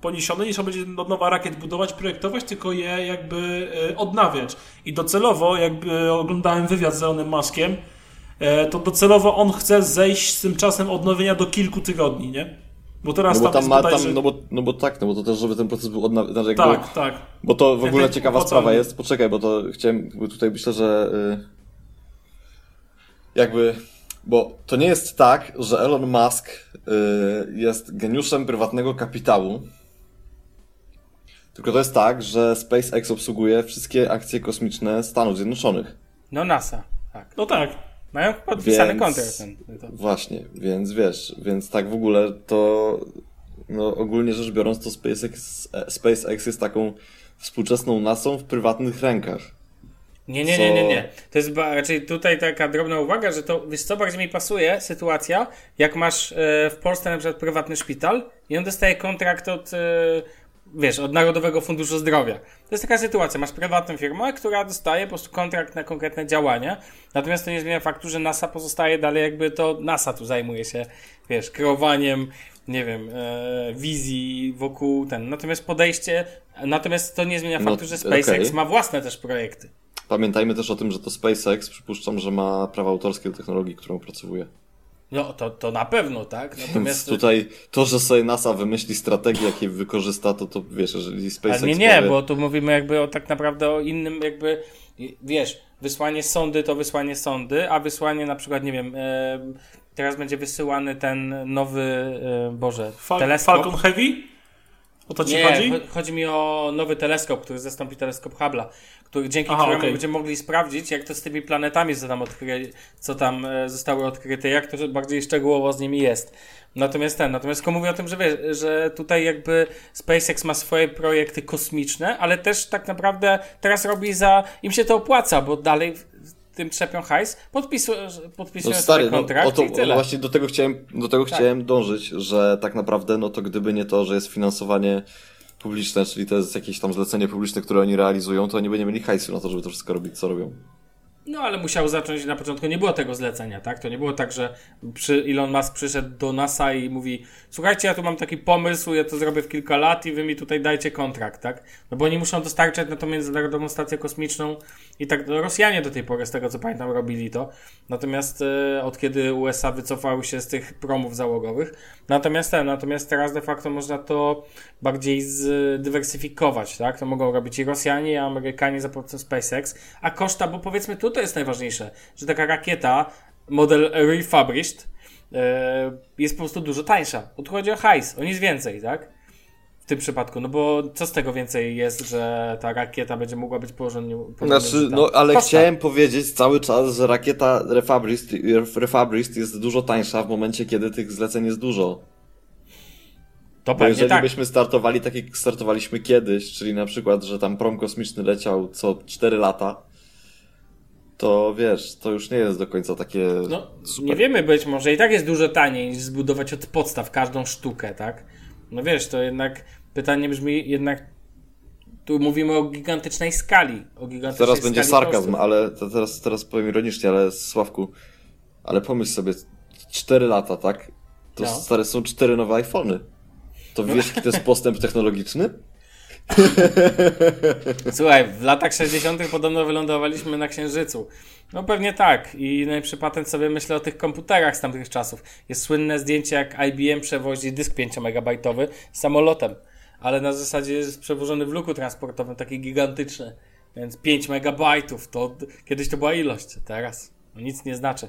poniesione, niż on będzie od nowa rakiet budować, projektować, tylko je jakby e, odnawiać. I docelowo, jakby oglądałem wywiad z Elonem Muskiem, e, to docelowo on chce zejść z tym czasem odnowienia do kilku tygodni, nie? Bo teraz No bo tam, tam jest ma, bodajże... tam, no, bo, no bo tak, no bo to też, żeby ten proces był odnawiany. Znaczy jakby, Tak, tak. Bo to w ogóle Jak- ciekawa po co sprawa jest. Poczekaj, bo to chciałem, bo tutaj myślę, że y, jakby, bo to nie jest tak, że Elon Musk y, jest geniuszem prywatnego kapitału. Tylko to jest tak, że SpaceX obsługuje wszystkie akcje kosmiczne Stanów Zjednoczonych. No NASA, tak. No tak. Mają podpisany Więc- kontrakt ten. To. Właśnie, więc wiesz, więc tak w ogóle to, no ogólnie rzecz biorąc, to SpaceX, SpaceX jest taką współczesną NASą w prywatnych rękach. Nie, nie, nie, nie, nie. To jest raczej tutaj taka drobna uwaga, że to, wiesz co, bardziej mi pasuje sytuacja, jak masz e, w Polsce na przykład prywatny szpital i on dostaje kontrakt od, e, wiesz, od Narodowego Funduszu Zdrowia. To jest taka sytuacja, masz prywatną firmę, która dostaje po prostu kontrakt na konkretne działania, natomiast to nie zmienia faktu, że NASA pozostaje dalej jakby to NASA tu zajmuje się, wiesz, kreowaniem, nie wiem, e, wizji wokół ten. Natomiast podejście, natomiast to nie zmienia No, faktu, że SpaceX okej. ma własne też projekty. Pamiętajmy też o tym, że to SpaceX, przypuszczam, że ma prawa autorskie do technologii, którą opracowuje. No, to, to na pewno, tak? Więc Natomiast tutaj to, że sobie NASA wymyśli strategię, jakiej wykorzysta, to, to wiesz, jeżeli SpaceX Ale nie, nie, powie, bo tu mówimy jakby o tak naprawdę o innym jakby, wiesz, wysłanie sondy to wysłanie sondy, a wysłanie na przykład, nie wiem, e, teraz będzie wysyłany ten nowy, e, Boże, Fal- teleskop. Falcon Heavy? O to ci Nie, chodzi? cho- chodzi mi o nowy teleskop, który zastąpi teleskop Hubble'a, który, dzięki Aha, któremu okej. będziemy mogli sprawdzić, jak to z tymi planetami, co tam, odkry, co tam e, zostały odkryte, jak to bardziej szczegółowo z nimi jest. Natomiast ten, natomiast tylko mówię o tym, że wiesz, że tutaj jakby SpaceX ma swoje projekty kosmiczne, ale też tak naprawdę teraz robi za, im się to opłaca, bo dalej tym trzepią hajs, podpisu, podpisują No stary, sobie no, kontrakt o to, i tyle. właśnie do tego chciałem, do tego Tak. chciałem dążyć, że tak naprawdę, no to gdyby nie to, że jest finansowanie publiczne, czyli to jest jakieś tam zlecenie publiczne, które oni realizują, to oni by nie mieli hajsu na to, żeby to wszystko robić, co robią. No ale musiał zacząć, na początku nie było tego zlecenia, tak? To nie było tak, że przy Elon Musk przyszedł do NASA i mówi słuchajcie, ja tu mam taki pomysł, ja to zrobię w kilka lat i wy mi tutaj dajcie kontrakt, tak? No bo oni muszą dostarczać na tą Międzynarodową Stację Kosmiczną i tak no, Rosjanie do tej pory, z tego co pamiętam, robili to. Natomiast e, od kiedy USA wycofały się z tych promów załogowych. Natomiast ten, natomiast teraz de facto można to bardziej zdywersyfikować, tak? To mogą robić i Rosjanie, i Amerykanie za pomocą SpaceX, a koszta, bo powiedzmy tu to jest najważniejsze, że taka rakieta, model refurbished, e, jest po prostu dużo tańsza. Tu chodzi o hajs, o nic więcej, tak? W tym przypadku, no bo co z tego więcej jest, że ta rakieta będzie mogła być porządnie Znaczy, no ale Koszta. chciałem powiedzieć cały czas, że rakieta Refabrist, Refabrist jest dużo tańsza w momencie, kiedy tych zleceń jest dużo. To Bo pewnie jeżeli tak. byśmy startowali tak jak startowaliśmy kiedyś, czyli na przykład, że tam prom kosmiczny leciał co 4 lata, to wiesz, to już nie jest do końca takie No, super. nie wiemy, być może i tak jest dużo taniej niż zbudować od podstaw każdą sztukę, tak? No wiesz, to jednak pytanie brzmi, jednak tu mówimy o gigantycznej skali. O gigantycznej Teraz będzie sarkazm, kosztów. ale to teraz, teraz powiem ironicznie, ale Sławku, ale pomyśl sobie, 4 lata, tak? To No. stare są 4 nowe iPhony. To wiesz, jaki to jest postęp technologiczny? [LAUGHS] Słuchaj, w latach 60. podobno wylądowaliśmy na Księżycu. No pewnie tak. I najlepszy patent sobie myślę o tych komputerach z tamtych czasów. Jest słynne zdjęcie, jak IBM przewozi dysk 5-megabajtowy samolotem. Ale na zasadzie jest przewożony w luku transportowym, taki gigantyczny. Więc 5 megabajtów to kiedyś to była ilość, teraz no nic nie znaczy.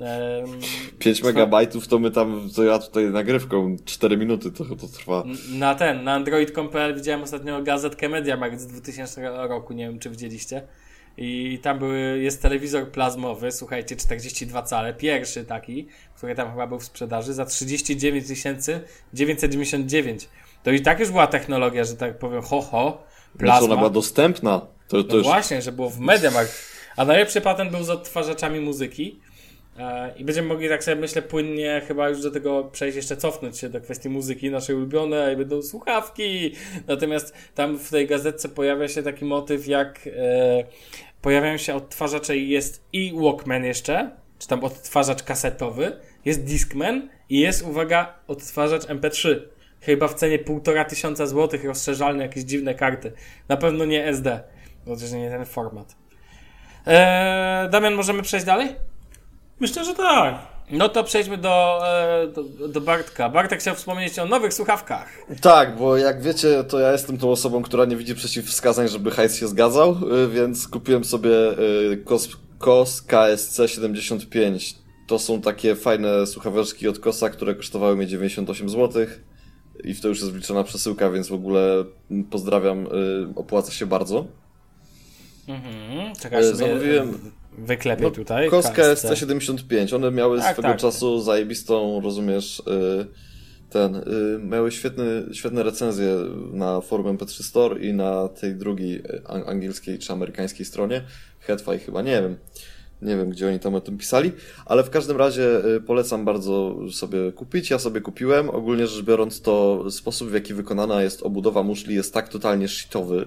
Ehm, 5 co- megabajtów to my tam, to ja tutaj nagrywką 4 minuty to, to trwa. Na ten, na android.pl widziałem ostatnio gazetkę Media Markt z 2000 roku, nie wiem czy widzieliście. I tam były, jest telewizor plazmowy, słuchajcie, 42 cale, pierwszy taki, który tam chyba był w sprzedaży, za 39 999. To i tak już była technologia, że tak powiem, ho ho, Znaczy ona plazma. była dostępna. To, to No już... właśnie, że było w Mediamarkt. A najlepszy patent był z odtwarzaczami muzyki. E, I będziemy mogli, tak sobie myślę, płynnie chyba już do tego przejść, jeszcze cofnąć się do kwestii muzyki naszej ulubionej, będą słuchawki. Natomiast tam w tej gazetce pojawia się taki motyw, jak e, pojawiają się odtwarzacze i jest i Walkman jeszcze, czy tam odtwarzacz kasetowy, jest Discman i jest, uwaga, odtwarzacz MP3. Chyba w cenie półtora tysiąca złotych, rozszerzalne jakieś dziwne karty. Na pewno nie SD, bo też nie ten format. Eee, Damian, możemy przejść dalej? Myślę, że tak. No to przejdźmy do, e, do, do Bartka. Bartek chciał wspomnieć o nowych słuchawkach. Tak, bo jak wiecie, to ja jestem tą osobą, która nie widzi przeciwwskazań, żeby hajs się zgadzał, y, więc kupiłem sobie y, KOS, KOS KSC 75. To są takie fajne słuchaweczki od KOSa, które kosztowały mnie 98 zł. I w to już jest wliczona przesyłka, więc w ogóle pozdrawiam, opłaca się bardzo. Mhm. Czekaj, E, sobie zamówiłem- e, wyklepię tutaj. KOS KSC. KSC 75, one miały Tak, swego tak. czasu zajebistą, rozumiesz, y, ten, y, miały świetny, świetne recenzje na forum MP3 Store i na tej drugiej y, an- angielskiej czy amerykańskiej stronie, Headfy chyba, nie wiem. Nie wiem, gdzie oni tam o tym pisali, ale w każdym razie polecam bardzo sobie kupić. Ja sobie kupiłem. Ogólnie rzecz biorąc, to sposób, w jaki wykonana jest obudowa muszli jest tak totalnie shitowy,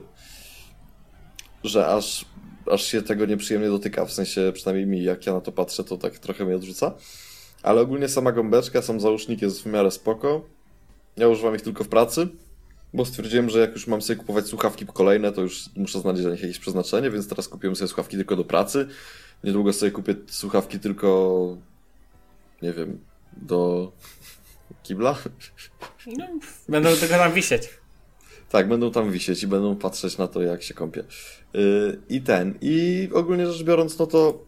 że aż, aż się tego nieprzyjemnie dotyka. W sensie, przynajmniej mi, jak ja na to patrzę, to tak trochę mnie odrzuca. Ale ogólnie sama gąbeczka, sam załóżnik jest w miarę spoko. Ja używam ich tylko w pracy, bo stwierdziłem, że jak już mam sobie kupować słuchawki kolejne, to już muszę znaleźć dla nich jakieś przeznaczenie, więc teraz kupiłem sobie słuchawki tylko do pracy. Niedługo sobie kupię słuchawki tylko, nie wiem, do kibla. No, będą tylko tam wisieć. Tak, będą tam wisieć i będą patrzeć na to, jak się kąpię. Yy, I ten. I ogólnie rzecz biorąc, no to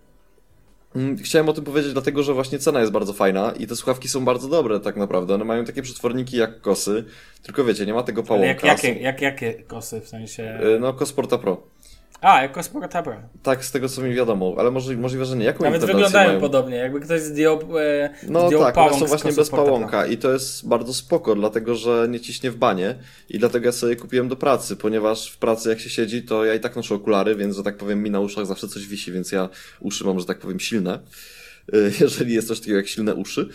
mm, chciałem o tym powiedzieć, dlatego że właśnie cena jest bardzo fajna i te słuchawki są bardzo dobre tak naprawdę. One mają takie przetworniki jak kosy, tylko wiecie, nie ma tego Ale pałąka. jak, jakie, jak, jakie kosy w sensie. Yy, No, Kosporta Pro. A, jako Sportabra. Tak, z tego co mi wiadomo, ale może, możliwe, że nie. Jaką Nawet wyglądają mają? podobnie, jakby ktoś zdjął, e, No zdjął tak, pałąk one są z właśnie bez pałąka i to jest bardzo spoko, dlatego że nie ciśnie w banie i dlatego ja sobie kupiłem do pracy, ponieważ w pracy jak się siedzi, to ja i tak noszę okulary, więc że tak powiem mi na uszach zawsze coś wisi, więc ja uszy mam, że tak powiem, silne, [LAUGHS] y, jeżeli jest coś takiego jak silne uszy.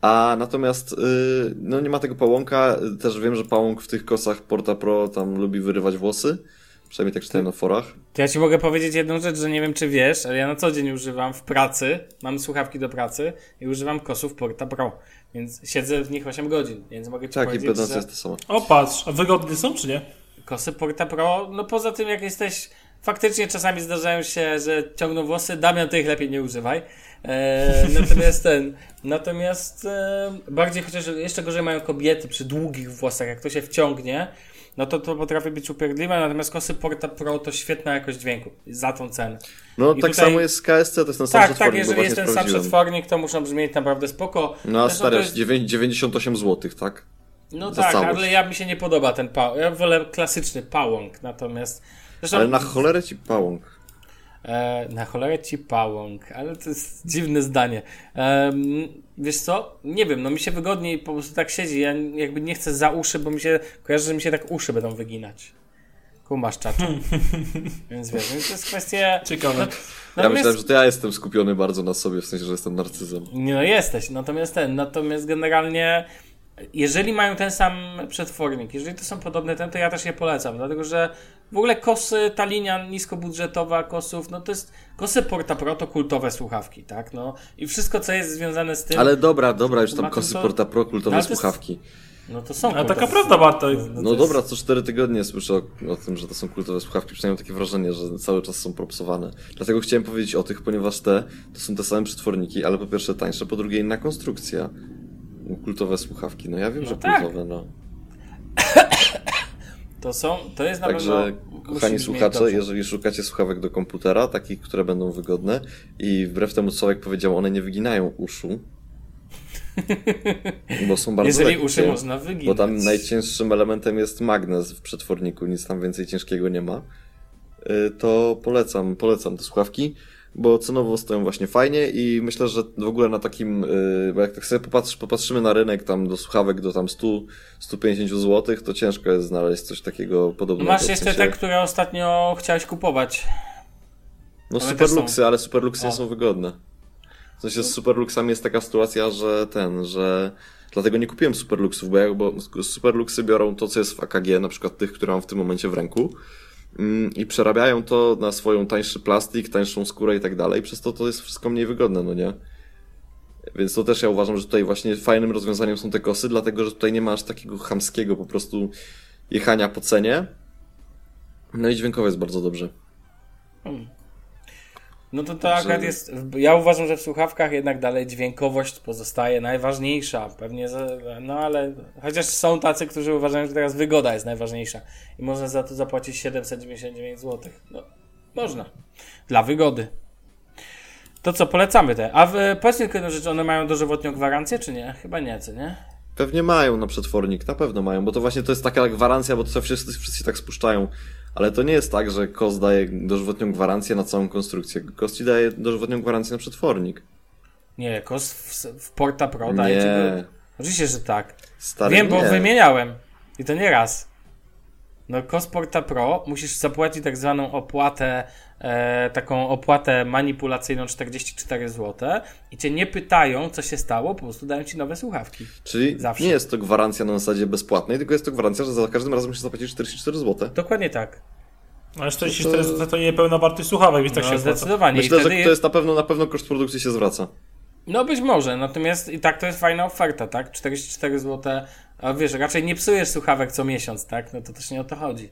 A natomiast y, no nie ma tego pałąka, też wiem, że pałąk w tych kosach Porta Pro tam lubi wyrywać włosy, przynajmniej tak czytałem na forach. To ja ci mogę powiedzieć jedną rzecz, że nie wiem czy wiesz, ale ja na co dzień używam w pracy, mam słuchawki do pracy i używam kosów Porta Pro, więc siedzę w nich 8 godzin, więc mogę ci Tak, i powiedzieć, pewnie że jest to samo. O, patrz, a wygodne są czy nie? kosy Porta Pro, no poza tym jak jesteś, faktycznie czasami zdarzają się, że ciągną włosy, Damian, ty ich lepiej nie używaj. E, [LAUGHS] natomiast ten, natomiast e, bardziej chociaż jeszcze gorzej mają kobiety przy długich włosach, jak to się wciągnie, no to to potrafi być upierdliwe, natomiast kosy Porta Pro to świetna jakość dźwięku, za tą cenę. No I tak tutaj- samo jest z KSC, to jest ten sam Tak, tak, przetwornik, bo jeżeli jest ten sam przetwornik, to muszą brzmieć naprawdę spoko. No a stary, jest- 9 98 zł, tak? No za tak, całość. ale ja mi się nie podoba ten pałąk. Ja wolę klasyczny pałąk, natomiast. Zresztą, Ale na cholerę ci pałąk. E, na cholerę ci pałąk, ale to jest dziwne zdanie. Wiesz co? Nie wiem, no mi się wygodniej po prostu tak siedzi. Ja jakby nie chcę za uszy, bo mi się kojarzy, że mi się tak uszy będą wyginać. Kumasz czaczu. [LAUGHS] Więc wiesz, więc to jest kwestia. Ciekawe. No, Ja natomiast- myślałem, że to ja jestem skupiony bardzo na sobie, w sensie, że jestem narcyzem. Nie no jesteś, natomiast ten, natomiast generalnie jeżeli mają ten sam przetwornik, jeżeli to są podobne ten, to ja też je polecam, dlatego że w ogóle kosy, ta linia niskobudżetowa kosów, no to jest, kosy Porta Pro to kultowe słuchawki, tak, no i wszystko co jest związane z tym, Ale dobra, dobra, już tam to kosy co- Porta Pro, kultowe to jest- słuchawki. no to są A taka prawda, Bartek. słuchawki. No to dobra, jest- co 4 tygodnie słyszę o, o tym, że to są kultowe słuchawki, przynajmniej mam takie wrażenie, że cały czas są propsowane. Dlatego chciałem powiedzieć o tych, ponieważ te to są te same przetworniki, ale po pierwsze tańsze, po drugie inna konstrukcja. Kultowe słuchawki, no ja wiem, No że tak. kultowe, no. [COUGHS] To są, to jest na Także, kochani słuchacze, jeżeli szukacie słuchawek do komputera, takich, które będą wygodne i wbrew temu, co Sławek powiedział, one nie wyginają uszu, bo są bardzo Jeżeli lekkie, uszy można wyginać. bo tam najcięższym elementem jest magnes w przetworniku, nic tam więcej ciężkiego nie ma, y, to polecam, polecam te słuchawki. Bo cenowo stoją właśnie fajnie i myślę, że w ogóle na takim, yy, bo jak tak sobie popatrzy, popatrzymy na rynek tam do słuchawek do tam 100, 150 zł, to ciężko jest znaleźć coś takiego podobnego. Masz jeszcze sensie- te, które ostatnio chciałeś kupować. No ale superluxy, ale superluxy nie O. są wygodne. W sensie z superluxami jest taka sytuacja, że ten, że dlatego nie kupiłem superluxów, bo, ja, bo superluxy biorą to, co jest w AKG, na przykład tych, które mam w tym momencie w ręku i przerabiają to na swoją tańszy plastik, tańszą skórę i tak dalej, przez to to jest wszystko mniej wygodne, no nie? Więc to też ja uważam, że tutaj właśnie fajnym rozwiązaniem są te kosy, dlatego że tutaj nie ma aż takiego chamskiego po prostu jechania po cenie. No i dźwiękowo jest bardzo dobrze. No to to Także- akurat jest. Ja uważam, że w słuchawkach jednak dalej dźwiękowość pozostaje najważniejsza. Pewnie, za, no ale chociaż są tacy, którzy uważają, że teraz wygoda jest najważniejsza i można za to zapłacić 799 zł. No, można. Dla wygody. To co, polecamy te. A w, powiedz tylko jedną rzecz, one mają dożywotnią gwarancję, czy nie? Chyba nie, co nie? Pewnie mają na przetwornik, na pewno mają, bo to właśnie to jest taka gwarancja, bo to wszyscy, wszyscy tak spuszczają. Ale to nie jest tak, że KOS daje dożywotnią gwarancję na całą konstrukcję. KOS ci daje dożywotnią gwarancję na przetwornik. Nie, KOS w, w Porta Pro daje Nie. Oczywiście, że tak. stary, Wiem, bo nie. wymieniałem. I to nie raz. No, Kosporta Pro musisz zapłacić tak zwaną opłatę, e, taką opłatę manipulacyjną 44 zł i cię nie pytają, co się stało, po prostu dają ci nowe słuchawki. Czyli Zawsze. nie jest to gwarancja na zasadzie bezpłatnej, tylko jest to gwarancja, że za każdym razem musisz zapłacić 44 zł. Dokładnie tak. Ale 44 zł to nie pełna wartość słuchawek, więc tak No, się opłaca. zdecydowanie. Myślę, że to jest na pewno, na pewno koszt produkcji się zwraca. No być może, natomiast i tak to jest fajna oferta, tak? 44 zł, a wiesz, raczej nie psujesz słuchawek co miesiąc, tak? No to też nie o to chodzi.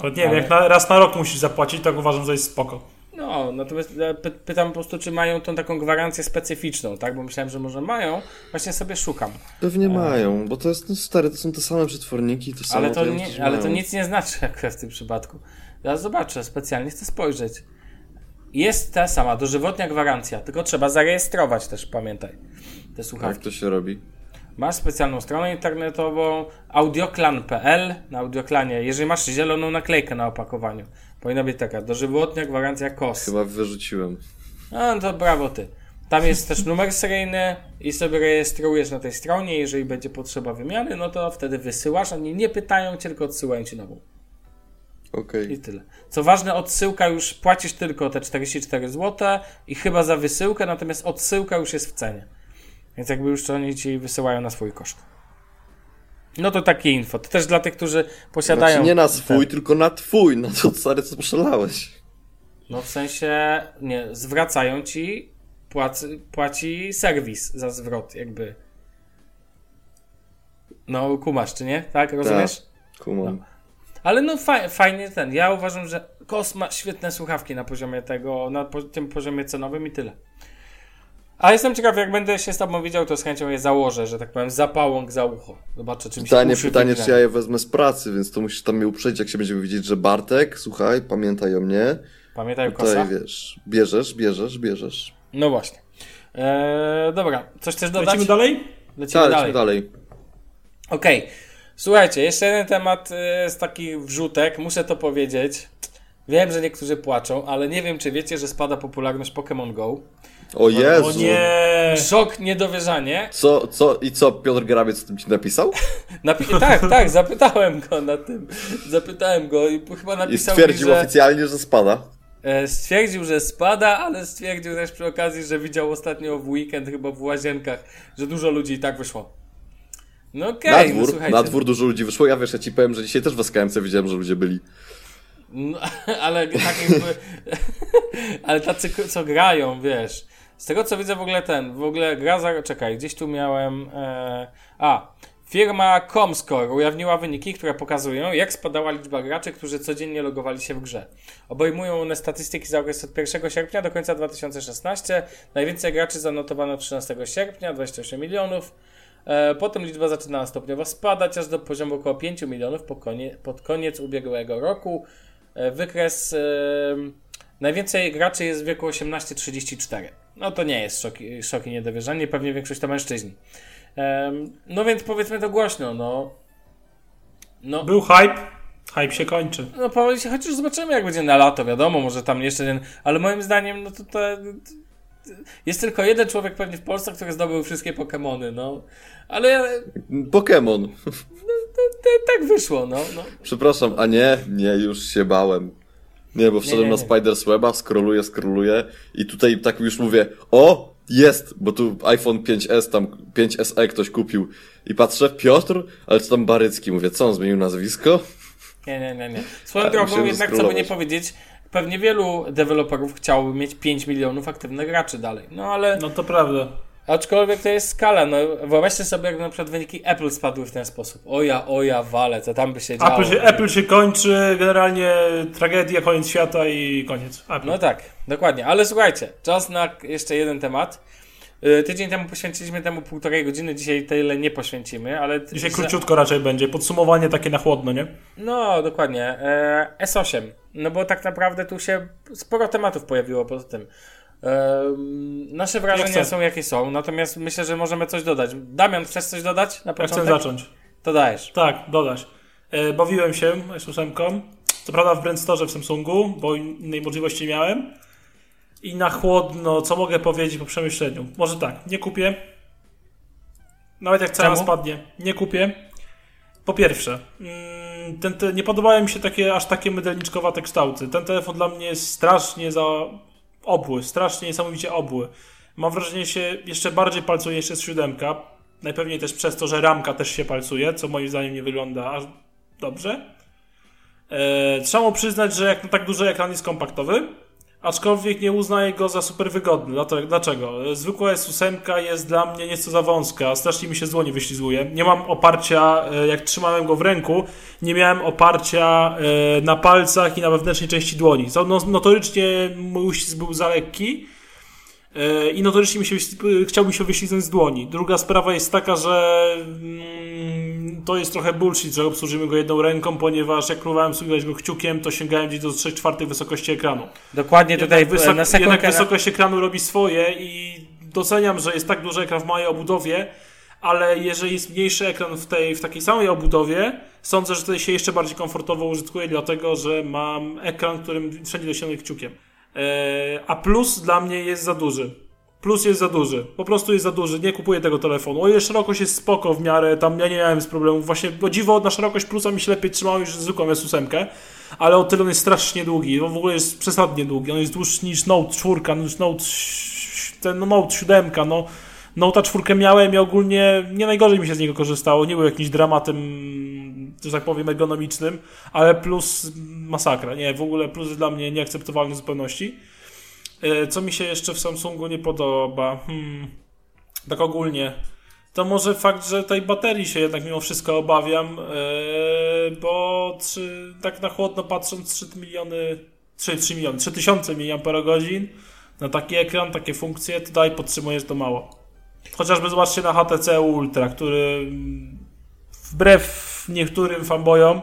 Ale nie wiem, Ale- jak na, raz na rok musisz zapłacić, tak uważam, że jest spoko. No, natomiast ja py pytam po prostu, czy mają tą taką gwarancję specyficzną, tak? Bo myślałem, że może mają. Właśnie sobie szukam. Pewnie mają, bo to jest, no stary, to są te same przetworniki, to samo Ale to, nie, ale to nic nie znaczy [LAUGHS] akurat w tym przypadku. Ja zobaczę, specjalnie chcę spojrzeć. Jest ta sama dożywotnia gwarancja, tylko trzeba zarejestrować też, pamiętaj, te Jak słuchawki. to się robi? Masz specjalną stronę internetową audioklan.pl na Audioklanie. Jeżeli masz zieloną naklejkę na opakowaniu, powinna być taka dożywotnia gwarancja KOS. Chyba wyrzuciłem. No to brawo ty. Tam jest też numer seryjny i sobie rejestrujesz na tej stronie. Jeżeli będzie potrzeba wymiany, no to wtedy wysyłasz. Oni nie pytają tylko odsyłają ci nową. Okej. I tyle. Co ważne, odsyłka już płacisz tylko te 44 zł i chyba za wysyłkę, natomiast odsyłka już jest w cenie. Więc jakby już to oni ci wysyłają na swój koszt. No to takie info. To też dla tych, którzy posiadają. Znaczy nie na ten- swój, tylko na twój, na to stary, co przelałeś. No w sensie, nie, zwracają ci, płaci, płaci serwis za zwrot, jakby. No, kumasz, czy nie? Tak, rozumiesz? Kumam. Ale no fa- fajnie ten. Ja uważam, że Kos ma świetne słuchawki na poziomie tego, na po- tym poziomie cenowym i tyle. A jestem ciekaw, jak będę się z tobą widział, to z chęcią je założę, że tak powiem, zapałąk za ucho. Zobaczę, czym się Pytanie, uszy pytanie, czy ja je wezmę z pracy, więc to musisz tam mnie uprzedzić, jak się będziemy widzieć, że Bartek, słuchaj, pamiętaj o mnie. Pamiętaj o kosa? Tutaj wiesz, bierzesz, bierzesz, bierzesz. No właśnie. Eee, dobra, coś chcesz dodać? Lecimy dalej? Lecimy Tak, dalej. dalej. dalej. Okej. Słuchajcie, jeszcze jeden temat z takich wrzutek, muszę to powiedzieć. Wiem, że niektórzy płaczą, ale nie wiem, czy wiecie, że spada popularność Pokémon Go. O Jezu. O nie! Szok, niedowierzanie. Co, co, i co Piotr Grabiec o tym ci napisał? [LAUGHS] Napi- tak, tak, zapytałem go na tym. Zapytałem go i chyba I napisał stwierdził mi, że oficjalnie, że spada. e, stwierdził, że spada, ale stwierdził też przy okazji, że widział ostatnio w weekend chyba w łazienkach, że dużo ludzi i tak wyszło. No okej, na no dwór, słuchajcie. na dwór dużo ludzi wyszło. Ja wiesz, ja ci powiem, że dzisiaj też w SKMC widziałem, że ludzie byli. No, [LAUGHS] ale tak jakby. [LAUGHS] ale tacy, co grają, wiesz. Z tego co widzę w ogóle ten, w ogóle gra. Czekaj, gdzieś tu miałem. E, a. Firma Comscore ujawniła wyniki, które pokazują, jak spadała liczba graczy, którzy codziennie logowali się w grze. Obejmują one statystyki za okres od 1 sierpnia do końca 2016. Najwięcej graczy zanotowano 13 sierpnia, 28 milionów. E, Potem liczba zaczynała stopniowo spadać, aż do poziomu około 5 milionów pod koniec ubiegłego roku. E, Wykres. e, najwięcej graczy jest w wieku 18-34. No to nie jest szok, i- szok i niedowierzanie, pewnie większość to mężczyźni. No więc powiedzmy to głośno, no. No, Był hype, Hype się kończy. No powoli się, chociaż zobaczymy jak będzie na lato, wiadomo, może tam jeszcze ten, ale moim zdaniem, no to, to jest tylko jeden człowiek pewnie w Polsce, który zdobył wszystkie Pokémony, no. Ale Pokémon. tak wyszło, no. no. Przepraszam, a nie, nie, już się bałem. Nie, bo wszedłem nie, na nie. Spidersweba, scrolluję, scrolluję i tutaj tak już mówię, o, jest, bo tu iPhone 5S, tam 5SE ktoś kupił i patrzę, Piotr, ale co tam Barycki, mówię, co on zmienił nazwisko? Nie, nie, nie, nie. Swoją Tak, drogą jednak, co by nie powiedzieć, pewnie wielu deweloperów chciałoby mieć 5 milionów aktywnych graczy dalej. No ale, No to prawda. Aczkolwiek to jest skala, no wyobraźcie sobie, jak na przykład wyniki Apple spadły w ten sposób. Oja, oja, wale, co tam by się działo. Apple się, Apple się kończy, generalnie tragedia, koniec świata i koniec. Apple. No tak, dokładnie. Ale słuchajcie, czas na jeszcze jeden temat. Y, Tydzień temu poświęciliśmy temu półtorej godziny, dzisiaj tyle nie poświęcimy, ale... Dzisiaj króciutko raczej będzie. Podsumowanie takie na chłodno, nie? No, dokładnie. E, S8. No bo tak naprawdę tu się sporo tematów pojawiło poza tym. Nasze wrażenia są jakie są, natomiast myślę, że możemy coś dodać. Damian, chcesz coś dodać na Ja początek? chcę zacząć. To dajesz. Tak, dodać. E, bawiłem się S8. Co prawda w Brand Store w Samsungu, bo innej możliwości nie miałem. I na chłodno, co mogę powiedzieć po przemyśleniu? Może tak, nie kupię. Nawet jak cena Czemu? spadnie, nie kupię. Po pierwsze, mm, ten, te, nie podobają mi się takie aż takie mydelniczkowate kształty. Ten telefon dla mnie jest strasznie za obły, strasznie niesamowicie obły. Mam wrażenie, że się jeszcze bardziej palcuje jeszcze z siódemka. Najpewniej też przez to, że ramka też się palcuje, co moim zdaniem nie wygląda aż dobrze. E, trzeba mu przyznać, że jak na tak duży ekran jest kompaktowy, aczkolwiek nie uznaję go za super wygodny. Dlaczego? Zwykła S8 jest dla mnie nieco za wąska, strasznie mi się z dłoni wyślizguje. Nie mam oparcia, e, jak trzymałem go w ręku, nie miałem oparcia e, na palcach i na wewnętrznej części dłoni. No, notorycznie mój uścisk był za lekki. E, I notorycznie mi się, wyślizg- chciał mi się wyślizgnąć z dłoni. Druga sprawa jest taka, że mm, to jest trochę bullshit, że obsłużymy go jedną ręką, ponieważ jak próbowałem obsługiwać go kciukiem, to sięgałem gdzieś do 3 czwartych wysokości ekranu. Dokładnie tutaj Jednak, wysok- na sekundkę... jednak wysokość ekranu robi swoje i doceniam, że jest tak duży ekran w mojej obudowie, ale jeżeli jest mniejszy ekran w, tej, w takiej samej obudowie, sądzę, że tutaj się jeszcze bardziej komfortowo użytkuje, dlatego że mam ekran, którym wszędzie dosięgnę kciukiem. Eee, a plus dla mnie jest za duży. Plus jest za duży. Po prostu jest za duży. Nie kupuję tego telefonu. O ile szerokość jest spoko w miarę, tam ja nie miałem z problemów. Właśnie, o dziwo, na szerokość plusa mi się lepiej trzymało niż zwykłą S8, ale o tyle on jest strasznie długi. On w ogóle jest przesadnie długi. On jest dłuższy niż Note 4, niż Note, ten no, Note 7, no. Note 4 miałem i ogólnie nie najgorzej mi się z niego korzystało. Nie był jakimś dramatem, że tak powiem, ergonomicznym, ale plus masakra. Nie, w ogóle plus dla mnie nieakceptowalny w zupełności. E, Co mi się jeszcze w Samsungu nie podoba? Hmm, tak ogólnie. To może fakt, że tej baterii się jednak mimo wszystko obawiam, e, bo tak na chłodno patrząc 3 miliony, 3, 3 miliony, 3000 mAh na taki ekran, takie funkcje, to dalej podtrzymuje, że to mało. Chociażby zobaczcie na HTC Ultra, który wbrew niektórym fanboyom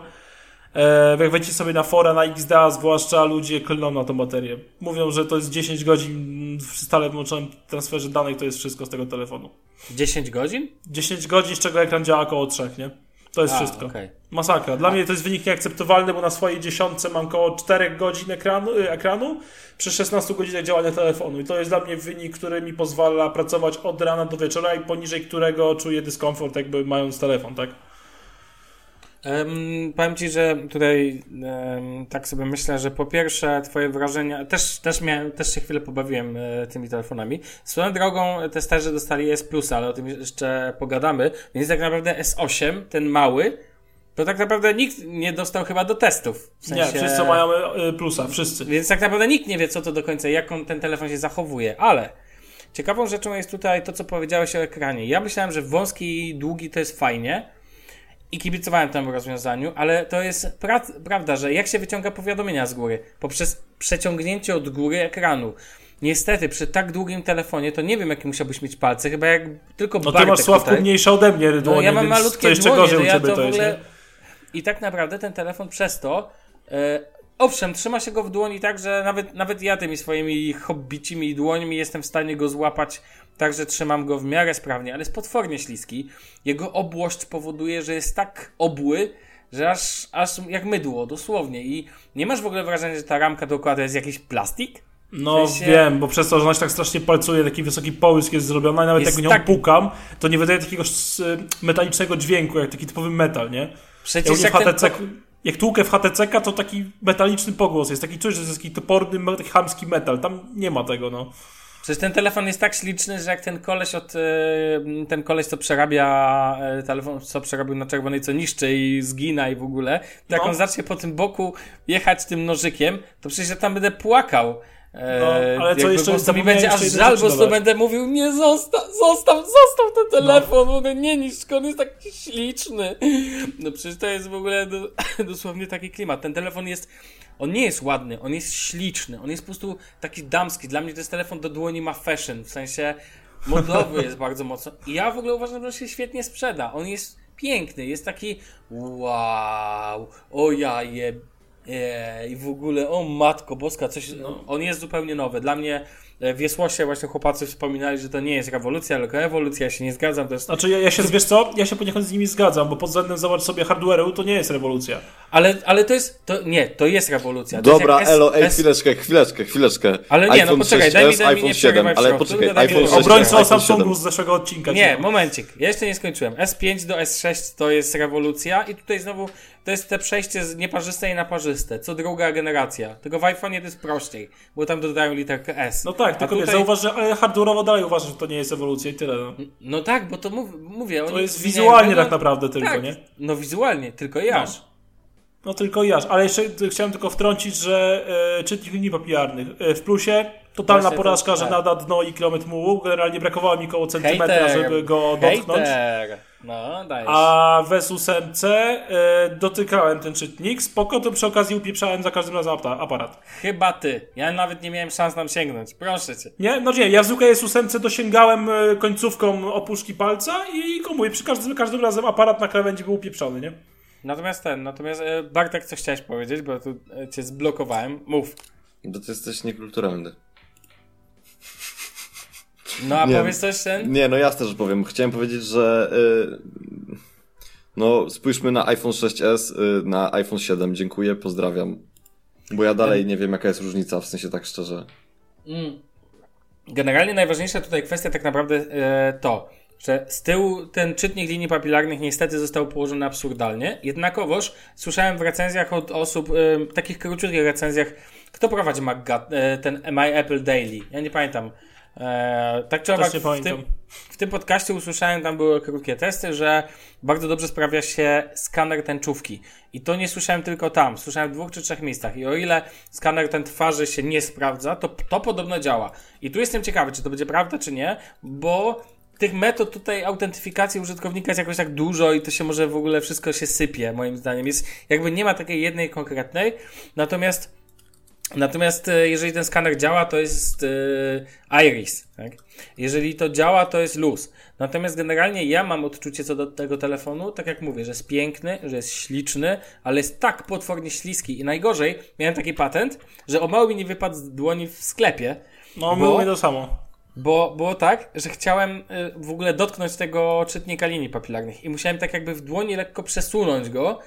E, jak wejdziecie sobie na fora, na XDA, zwłaszcza ludzie klną na tą baterię. Mówią, że to jest 10 godzin w stale wyłączonym transferze danych, to jest wszystko z tego telefonu. 10 godzin? 10 godzin, z czego ekran działa około 3, nie? To jest A, wszystko. okej. Masakra. Dla mnie to jest wynik nieakceptowalny, bo na swojej dziesiątce mam około 4 godzin ekranu, y, ekranu przy 16 godzinach działania telefonu. I to jest dla mnie wynik, który mi pozwala pracować od rana do wieczora i poniżej którego czuję dyskomfort, jakby mając telefon, tak? Em, powiem Ci, że tutaj em, tak sobie myślę, że po pierwsze Twoje wrażenia, też, też, miałem, też się chwilę pobawiłem e, tymi telefonami. Swoją drogą testerzy dostali S ale o tym jeszcze pogadamy, więc tak naprawdę S8, ten mały, to tak naprawdę nikt nie dostał chyba do testów. W sensie... Nie, wszyscy mają y, plusa, wszyscy. Więc tak naprawdę nikt nie wie, co to do końca, jak on, ten telefon się zachowuje, ale ciekawą rzeczą jest tutaj to, co powiedziałeś o ekranie. Ja myślałem, że wąski i długi to jest fajnie i kibicowałem temu rozwiązaniu, ale to jest pra- prawda, że jak się wyciąga powiadomienia z góry? Poprzez przeciągnięcie od góry ekranu. Niestety, przy tak długim telefonie, to nie wiem, jakie musiałbyś mieć palce, chyba jak tylko No ty masz Sławku tutaj. mniejsze ode mnie dłonie, No ja mam malutkie to jeszcze dłonie, gorzej to u ja ciebie to to, w jest, ogóle... I tak naprawdę ten telefon przez to, e, owszem, trzyma się go w dłoni tak, że nawet, nawet ja tymi swoimi hobbicimi dłońmi jestem w stanie go złapać tak, że trzymam go w miarę sprawnie, ale jest potwornie śliski. Jego obłość powoduje, że jest tak obły, że aż, aż jak mydło, dosłownie. I nie masz w ogóle wrażenia, że ta ramka dookoła to jest jakiś plastik? No W sensie- wiem, bo przez to, że ona się tak strasznie palcuje, taki wysoki połysk jest zrobiona i nawet Jest jak nią tak- pukam, to nie wydaje takiego s- metalicznego dźwięku, jak taki typowy metal, nie? Jak, Przecież jak ten... HTC, jak tłukę w HTC, to taki metaliczny pogłos jest, taki coś, że jest taki toporny, taki chamski metal, tam nie ma tego, no. Przecież ten telefon jest tak śliczny, że jak ten koleś od, e, ten koleś, co przerabia e, telefon, co przerabił na czerwonej, co niszczy i zgina i w ogóle, to jak No. on zacznie po tym boku jechać tym nożykiem, to przecież ja tam będę płakał. E, No, ale co jeszcze po prostu mi będzie aż żal, bo prostu będę mówił, nie zostaw, zostaw, zostaw ten telefon, no. nie niszcz on jest taki śliczny. No przecież to jest w ogóle do, [LAUGHS] dosłownie taki klimat. Ten telefon jest, on nie jest ładny, on jest śliczny, on jest po prostu taki damski. Dla mnie to jest telefon do dłoni ma fashion, w sensie modowy jest bardzo mocno. I ja w ogóle uważam, że on się świetnie sprzeda. On jest piękny, jest taki wow, o ja je, je i w ogóle, o matko boska, coś, on jest zupełnie nowy. Dla mnie e, w Jesłosie właśnie chłopacy wspominali, że to nie jest rewolucja, tylko ewolucja, ja się nie zgadzam, to jest Znaczy, ja, ja się, wiesz co, ja się poniekąd z nimi zgadzam, bo pod względem, zobacz sobie, hardware'u to nie jest rewolucja. Ale, ale to jest, to nie, to jest rewolucja. To Dobra, jest elo, ej, S- chwileczkę, chwileczkę, chwileczkę. Ale nie, no poczekaj, 6s, daj mi- daj mi iPhone nie 7, przerywaj w ale środku, poczekaj, mi iPhone 6, dokończyć. Obrońca Samsungu 7. z zeszłego odcinka. Nie, momencik. Ja jeszcze nie skończyłem. S5 do S6 to jest rewolucja i tutaj znowu to jest te przejście z nieparzystej na parzyste. Co druga generacja. Tylko w iPhone'ie to jest prościej, bo tam dodają literkę S. No tak, tylko wiesz, tutaj- zauważ, że ale hardware'owo dalej uważasz, że to nie jest ewolucja i tyle. No. No tak, bo to mów, mówię. To jest wizualnie tego- tak naprawdę tylko, tak, nie? No wizualnie, tylko jaż. No tylko jaż, ale jeszcze chciałem tylko wtrącić, że e, czytnik linii papilarnych e, w plusie totalna Właśnie to- porażka, że tak. nada dno i kilometr mułu. Generalnie brakowało mi koło centymetra, Hejter. żeby go dotknąć. Hejter. No, dajesz. A w S8 e, dotykałem ten czytnik, spoko, to przy okazji upieprzałem za każdym razem aparat. Chyba ty. Ja nawet nie miałem szans tam sięgnąć. Proszę cię. Nie? No nie, ja w zwykłej S8 dosięgałem e, końcówką opuszki palca i komuję, przy każdym, każdym razem aparat na krawędzi był upieprzony, nie? Natomiast ten, natomiast e, Bartek, co chciałeś powiedzieć, bo tu cię zblokowałem. Mów. Bo ty jesteś niekulturalny. No a Nie. powiedz coś ten? Nie, no jasne, że powiem. Chciałem powiedzieć, że y, no spójrzmy na iPhone 6s, y, na iPhone 7. Dziękuję, pozdrawiam. Bo ja dalej nie wiem, jaka jest różnica, w sensie tak szczerze. Generalnie najważniejsza tutaj kwestia tak naprawdę e, to, że z tyłu ten czytnik linii papilarnych niestety został położony absurdalnie. Jednakowoż słyszałem w recenzjach od osób, e, takich króciutkich recenzjach, kto prowadzi MacGa, e, ten My Apple Daily. Ja nie pamiętam. E, tak czy owak w tym, w tym podcaście usłyszałem, tam były krótkie testy, że bardzo dobrze sprawia się skaner tęczówki. I to nie słyszałem tylko tam, słyszałem w dwóch czy trzech miejscach. I o ile skaner ten twarzy się nie sprawdza, to to podobno działa. I tu jestem ciekawy, czy to będzie prawda, czy nie, bo tych metod tutaj autentyfikacji użytkownika jest jakoś tak dużo i to się może w ogóle wszystko się sypie, moim zdaniem. Jest, jakby nie ma takiej jednej konkretnej, natomiast Natomiast e, jeżeli ten skaner działa, to jest e, iris. Tak? Jeżeli to działa, to jest luz. Natomiast generalnie ja mam odczucie co do tego telefonu, tak jak mówię, że jest piękny, że jest śliczny, ale jest tak potwornie śliski. I najgorzej, miałem taki patent, że o mało mi nie wypadł z dłoni w sklepie. No, Bo- mówię to samo. Bo było tak, że chciałem y, w ogóle dotknąć tego czytnika linii papilarnych i musiałem tak jakby w dłoni lekko przesunąć go.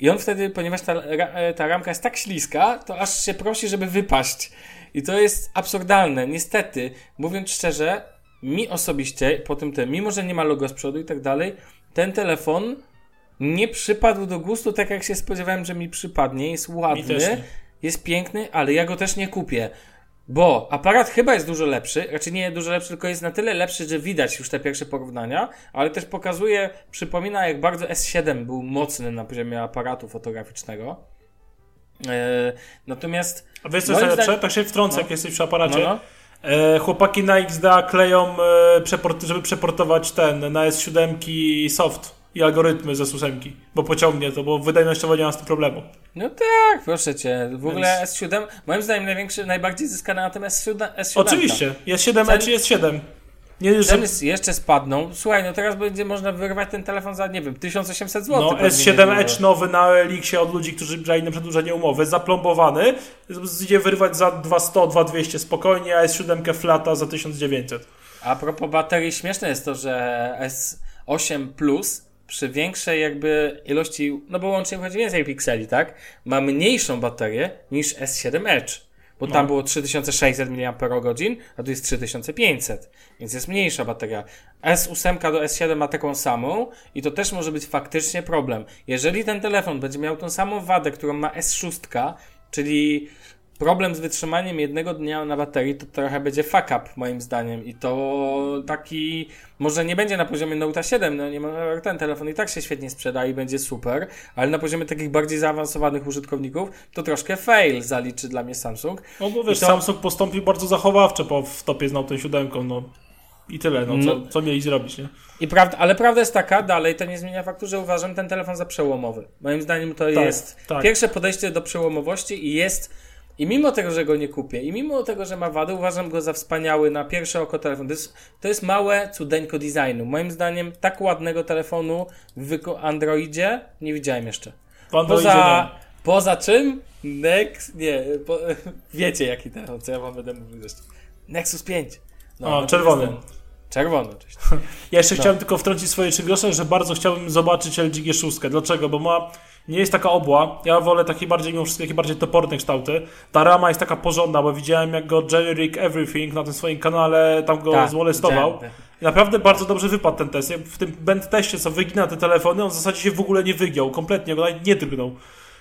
I on wtedy, ponieważ ta, e, ta ramka jest tak śliska, to aż się prosi, żeby wypaść. I to jest absurdalne. Niestety, mówiąc szczerze, mi osobiście, po tym tym, mimo że nie ma logo z przodu i tak dalej, ten telefon nie przypadł do gustu tak, jak się spodziewałem, że mi przypadnie. Jest ładny, jest piękny, ale ja go też nie kupię. Bo aparat chyba jest dużo lepszy, raczej nie dużo lepszy, tylko jest na tyle lepszy, że widać już te pierwsze porównania, ale też pokazuje, przypomina jak bardzo S7 był mocny na poziomie aparatu fotograficznego. Eee, natomiast A wiesz co jest najlepsze? Tak się wtrącę, No. jak jesteś przy aparacie. no, no, E, chłopaki na XDA kleją, e, przeport, żeby przeportować ten na S7 soft i algorytmy ze S8, bo pociągnie to, bo wydajnościowo nie ma z tym problemu. no tak, proszę cię. W ogóle Więc- S7, moim zdaniem największy, najbardziej zyskany na tym S7. S7 Oczywiście, jest 7 Cen- czy jest 7. Nie, że, Ceny jeszcze spadną. Słuchaj, no teraz będzie można wyrwać ten telefon za, nie wiem, 1800 zł. no, S7 Edge nowy na Elixie od ludzi, którzy brali na przedłużenie umowy, zaplombowany, idzie wyrwać za 200, 2200 spokojnie, a S7 flata za 1900. A propos baterii, śmieszne jest to, że S8 Plus przy większej jakby ilości, no bo łącznie chodzi więcej pikseli, tak? Ma mniejszą baterię niż S7 Edge. Bo tam było 3600 mAh, a tu jest 3500, więc jest mniejsza bateria. S8 do S7 ma taką samą i to też może być faktycznie problem. Jeżeli ten telefon będzie miał tą samą wadę, którą ma S6, czyli problem z wytrzymaniem jednego dnia na baterii, to trochę będzie fuck up moim zdaniem i to taki, może nie będzie na poziomie Note 7, no nie ma, ten telefon i tak się świetnie sprzeda i będzie super, ale na poziomie takich bardziej zaawansowanych użytkowników to troszkę fail zaliczy dla mnie Samsung. No bo wiesz, to- Samsung postąpił bardzo zachowawczo po w topie z Note 7, no i tyle, no, co, No. co mieli zrobić, nie? I prawda, ale prawda jest taka, dalej to nie zmienia faktu, że uważam ten telefon za przełomowy. Moim zdaniem to jest tak. pierwsze podejście do przełomowości i jest. I mimo tego, że go nie kupię, i mimo tego, że ma wady, uważam go za wspaniały na pierwsze oko telefon. To jest, to jest małe cudeńko designu. Moim zdaniem tak ładnego telefonu w Androidzie nie widziałem jeszcze. Poza, poza czym? Nex, nie, po, [LAUGHS] wiecie jaki telefon, co ja wam będę mówił jeszcze. Nexus 5. No, A, no czerwony. Czerwony, oczywiście. [LAUGHS] Ja jeszcze No. chciałem tylko wtrącić swoje trzy grosze, że bardzo chciałbym zobaczyć LG G6. Dlaczego? Bo ma, nie jest taka obła. Ja wolę takie bardziej, mimo wszystko, takie bardziej toporne kształty. Ta rama jest taka porządna, bo widziałem jak go Generic Everything na tym swoim kanale tam go Tak, zmolestował. widziałem. I naprawdę bardzo dobrze wypadł ten test. W tym band teście, co wygina te telefony, on w zasadzie się w ogóle nie wygiął. Kompletnie go nawet nie drgnął.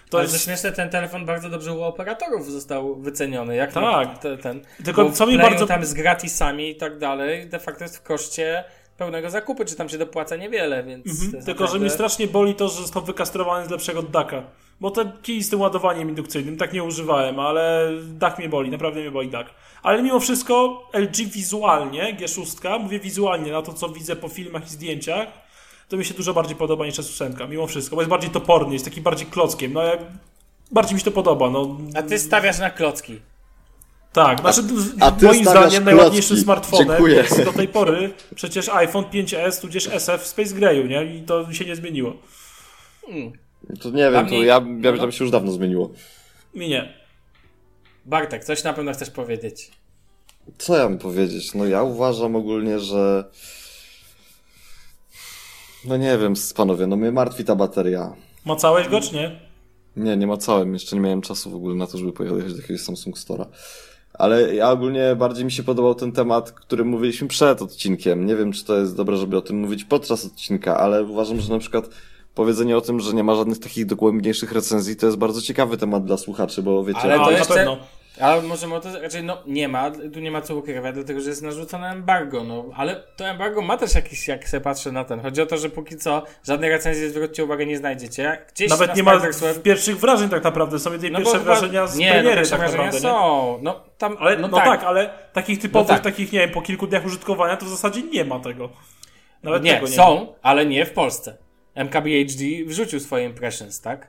To Ale jest... śmieszne, ten telefon bardzo dobrze u operatorów został wyceniony. Jak Tak. Te, ten, Tylko co mi bardzo- tam z gratisami i tak dalej, de facto jest w koszcie pełnego zakupu, czy tam się dopłaca niewiele, więc... Mhm. Tylko, że mnie strasznie boli to, że został wykastrowany z lepszego daka. Bo ten kij z tym ładowaniem indukcyjnym tak nie używałem, ale dach mnie boli, naprawdę mnie boli dach. Ale mimo wszystko LG wizualnie, G6, mówię wizualnie, na to co widzę po filmach i zdjęciach, to mi się dużo bardziej podoba niż S8, mimo wszystko, bo jest bardziej toporny, jest taki bardziej klockiem, no jak... Bardziej mi się to podoba, no. A ty stawiasz na klocki. Tak, znaczy a ty moim zdaniem najładniejszym smartfonem jest do tej pory przecież iPhone 5s tudzież SF w Space Grayu, nie? I to się nie zmieniło. To nie wiem, to mnie- ja, ja tam się już dawno zmieniło. Mi nie. Bartek, coś na pewno chcesz powiedzieć. Co ja mam powiedzieć? No ja uważam ogólnie, że... No nie wiem, panowie, no mnie martwi ta bateria. Macałeś go, czy nie? Nie, nie macałem, jeszcze nie miałem czasu w ogóle na to, żeby pojechać do jakiegoś Samsung Store'a. Ale ja ogólnie bardziej mi się podobał ten temat, który mówiliśmy przed odcinkiem. Nie wiem, czy to jest dobre, żeby o tym mówić podczas odcinka, ale uważam, że na przykład powiedzenie o tym, że nie ma żadnych takich dogłębniejszych recenzji, to jest bardzo ciekawy temat dla słuchaczy, bo wiecie... Ale A, to na jeszcze... Ale możemy o to, raczej no nie ma, tu nie ma co ukrywać, dlatego że jest narzucone embargo, no ale to embargo ma też jakiś, jak się patrzy na ten. Chodzi o to, że póki co żadnej recenzji, zwróćcie uwagę, nie znajdziecie. Gdzieś Nawet na nie ma Web- pierwszych wrażeń tak naprawdę, są jedynie no pierwsze chyba- wrażenia z nie, no premiery pierwsze tak wrażenia naprawdę, nie? są. No, tam, Ale, no, tak. ale takich typowych, No tak. takich, nie wiem, po kilku dniach użytkowania to w zasadzie nie ma tego. Nawet Nie, tego nie są, ma. ale nie w Polsce. MKBHD wrzucił swoje impressions, tak?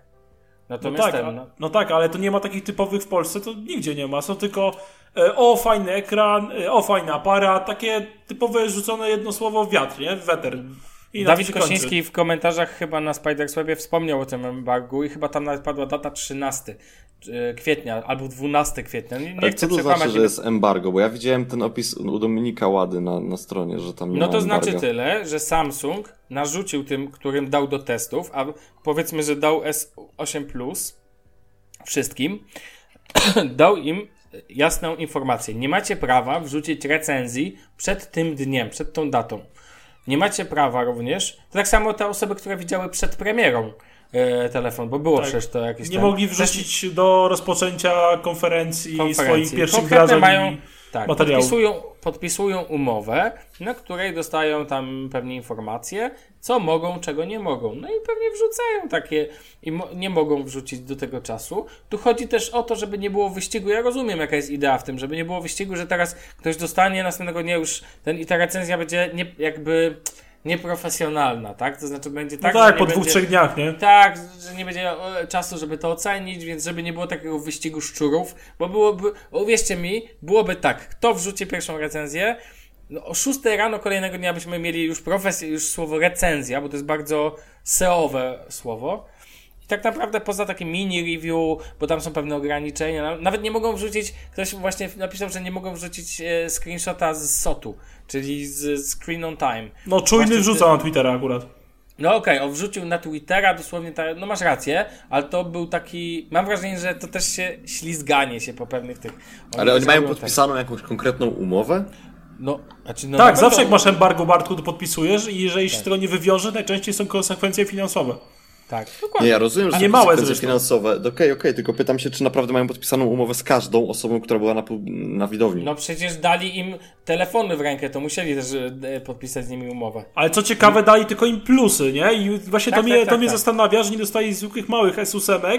No Natomiast tak, ten, no, no tak, ale to nie ma takich typowych w Polsce, to nigdzie nie ma. Są tylko e, o, fajny ekran, e, o, fajny aparat, takie typowe rzucone jedno słowo w wiatr, nie? W weter. I Dawid. Kosiński w komentarzach chyba na Spiderswebie wspomniał o tym embargu i chyba tam nawet padła data 13 e, kwietnia albo 12 kwietnia. Nie, nie chcę co to znaczy, że jest embargo? Bo ja widziałem ten opis u Dominika Łady na, na stronie, że tam nie No to znaczy embarga. tyle, że Samsung narzucił tym, którym dał do testów, a powiedzmy, że dał S8 Plus wszystkim, [CLEARS THROAT] dał im jasną informację. Nie macie prawa wrzucić recenzji przed tym dniem, przed tą datą. Nie macie prawa również, to tak samo te osoby, które widziały przed premierą e, telefon, bo było Tak. przecież to jakieś Nie tam- mogli też- wrzucić do rozpoczęcia konferencji, konferencji. swoich pierwszych Konkretne wrażeń. mają, tak, podpisują, podpisują umowę, na której dostają tam pewnie informacje, co mogą, czego nie mogą. No i pewnie wrzucają takie i mo- nie mogą wrzucić do tego czasu. Tu chodzi też o to, żeby nie było wyścigu. Ja rozumiem, jaka jest idea w tym, żeby nie było wyścigu, że teraz ktoś dostanie następnego dnia już ten i ta recenzja będzie nie, jakby nieprofesjonalna, tak? To znaczy będzie No tak, tak, po dwóch, będzie... trzech dniach, nie? Tak, że nie będzie e, czasu, żeby to ocenić, więc żeby nie było takiego wyścigu szczurów, bo byłoby, uwierzcie mi, byłoby tak, kto wrzuci pierwszą recenzję, no, o 6 rano kolejnego dnia byśmy mieli już profesję, już słowo recenzja, bo to jest bardzo SEO-owe słowo. Tak naprawdę poza takim mini review, bo tam są pewne ograniczenia, na- nawet nie mogą wrzucić, ktoś właśnie napisał, że nie mogą wrzucić e, screenshota z SOTu, czyli z Screen on Time. No czujny Właśnie wrzuca na Twittera akurat. No okej, on wrzucił na Twittera dosłownie, ta, no masz rację, ale to był taki, mam wrażenie, że to też się ślizganie się po pewnych tych... Ale oni mają podpisaną jakąś konkretną umowę? Tak. No, znaczy, no Tak, zawsze pewno- jak masz embargo, Bartku, to podpisujesz i jeżeli się z tego nie wywiąże, najczęściej są konsekwencje finansowe. Tak, Nie, dokładnie. ja rozumiem, że nie są małe konsekwencje zresztą. finansowe. Okej, okej, tylko pytam się, czy naprawdę mają podpisaną umowę z każdą osobą, która była na, na widowni. No przecież dali im telefony w rękę, to musieli też e, podpisać z nimi umowę. Ale co ciekawe, dali tylko im plusy, nie? I właśnie Tak, to mnie, tak, to tak, mnie tak. zastanawia, że nie dostali zwykłych małych S8,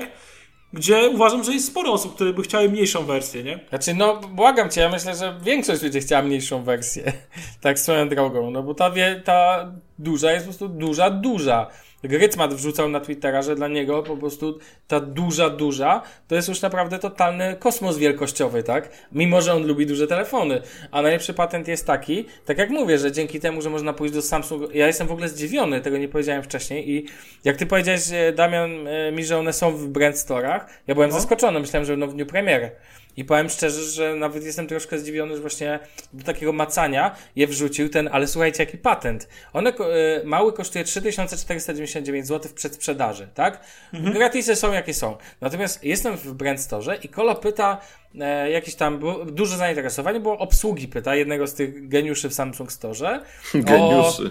gdzie uważam, że jest sporo osób, które by chciały mniejszą wersję, nie? Znaczy, no błagam cię, ja myślę, że większość ludzi chciała mniejszą wersję. [LAUGHS] tak swoją drogą, no bo ta, wie, ta duża jest po prostu duża, duża. Grycmat wrzucał na Twittera, że dla niego po prostu ta duża, duża to jest już naprawdę totalny kosmos wielkościowy, tak? Mimo, że on lubi duże telefony. A najlepszy patent jest taki, tak jak mówię, że dzięki temu, że można pójść do Samsung, ja jestem w ogóle zdziwiony, tego nie powiedziałem wcześniej i jak ty powiedziałeś, e, Damian, e, mi, że one są w brand storach, ja byłem zaskoczony, myślałem, że będą w dniu premiery. I powiem szczerze, że nawet jestem troszkę zdziwiony, że właśnie do takiego macania je wrzucił ten, ale słuchajcie, jaki patent. One, y, mały kosztuje 3499 zł w przedsprzedaży, tak? Gratisy są jakie są. Natomiast jestem w Brand Store i Kolo pyta, e, jakieś tam, było, duże zainteresowanie było obsługi, pyta jednego z tych geniuszy w Samsung Store. [LAUGHS] Geniuszy.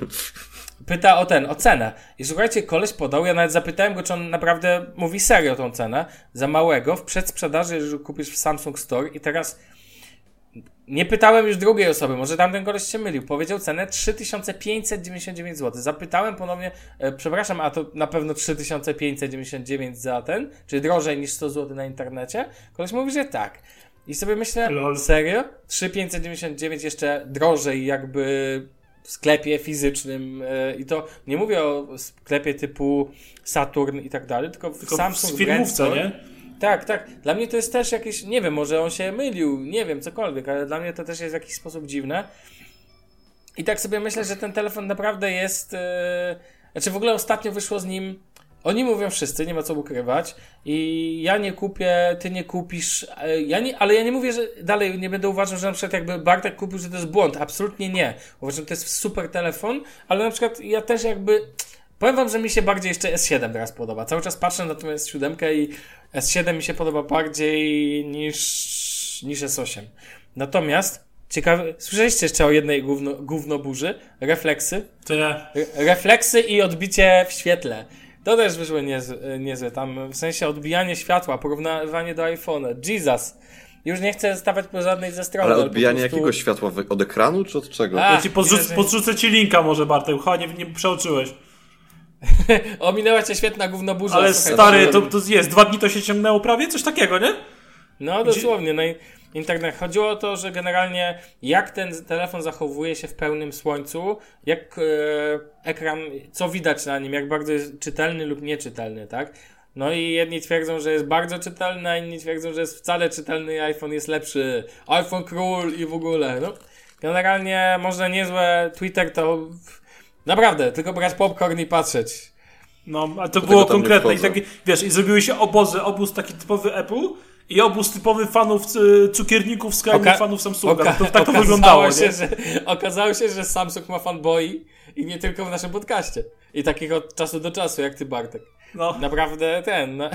Pyta o ten, o cenę. I słuchajcie, koleś podał, ja nawet zapytałem go, czy on naprawdę mówi serio tą cenę, za małego, w przedsprzedaży, jeżeli kupisz w Samsung Store i teraz nie pytałem już drugiej osoby, może tamten koleś się mylił, powiedział cenę 3599 zł. Zapytałem ponownie, e, przepraszam, a to na pewno 3599 za ten, czy drożej niż 100 zł na internecie? Koleś mówi, że tak. I sobie myślę, Lol. serio? 3599 jeszcze drożej jakby w sklepie fizycznym e, i to nie mówię o sklepie typu Saturn i tak dalej, tylko w Tylko Samsung w firmówce, nie? Tak, tak. Dla mnie to jest też jakieś, nie wiem, może on się mylił, nie wiem, cokolwiek, ale dla mnie to też jest w jakiś sposób dziwne. I tak sobie myślę, że ten telefon naprawdę jest. Yy... Znaczy, w ogóle ostatnio wyszło z nim. Oni mówią wszyscy, nie ma co ukrywać. I ja nie kupię, ty nie kupisz. e, Ja nie, ale ja nie mówię, że dalej nie będę uważał, że na przykład jakby Bartek kupił, że to jest błąd. Absolutnie nie. Uważam, że to jest super telefon, ale na przykład ja też jakby. Powiem wam, że mi się bardziej jeszcze S7 teraz podoba. Cały czas patrzę na tą S7 i S7 mi się podoba bardziej niż, niż S8. Natomiast, ciekawe, słyszeliście jeszcze o jednej gówno, gównoburzy? Refleksy. To ja... Re- refleksy i odbicie w świetle. To też wyszło niezłe, niezłe. Tam w sensie odbijanie światła, porównywanie do iPhone'a. Jesus. Już nie chcę stawać po żadnej ze stron. Ale odbijanie prostu- jakiego światła? Od ekranu, czy od czego? A, Ja ci podrzuc, podrzucę ci linka może, Bartek, chyba nie, nie przeoczyłeś. [LAUGHS] Ominęła cię świetna gównoburza. Ale słuchaj, stary, to- to, to jest, dwa dni to się ciągnęło prawie? Coś takiego, nie? No dosłownie, no i internet. Chodziło o to, że generalnie jak ten telefon zachowuje się w pełnym słońcu, jak e, ekran, co widać na nim, jak bardzo jest czytelny lub nieczytelny, tak? No i jedni twierdzą, że jest bardzo czytelny, a inni twierdzą, że jest wcale czytelny i iPhone jest lepszy. iPhone król i w ogóle, no. Generalnie można niezłe Twitter to naprawdę, tylko brać popcorn i patrzeć. No, a to było konkretne. I tak, wiesz, i zrobiły się obozy, obóz taki typowy Apple i obóz typowy fanów y, cukierników, skrajnych Oka- fanów Samsunga. Oka- to, tak to wyglądało, się, nie? Że, okazało się, że Samsung ma fanboi i nie tylko w naszym podcaście. I takich od czasu do czasu, jak ty Bartek. No. Naprawdę ten. No.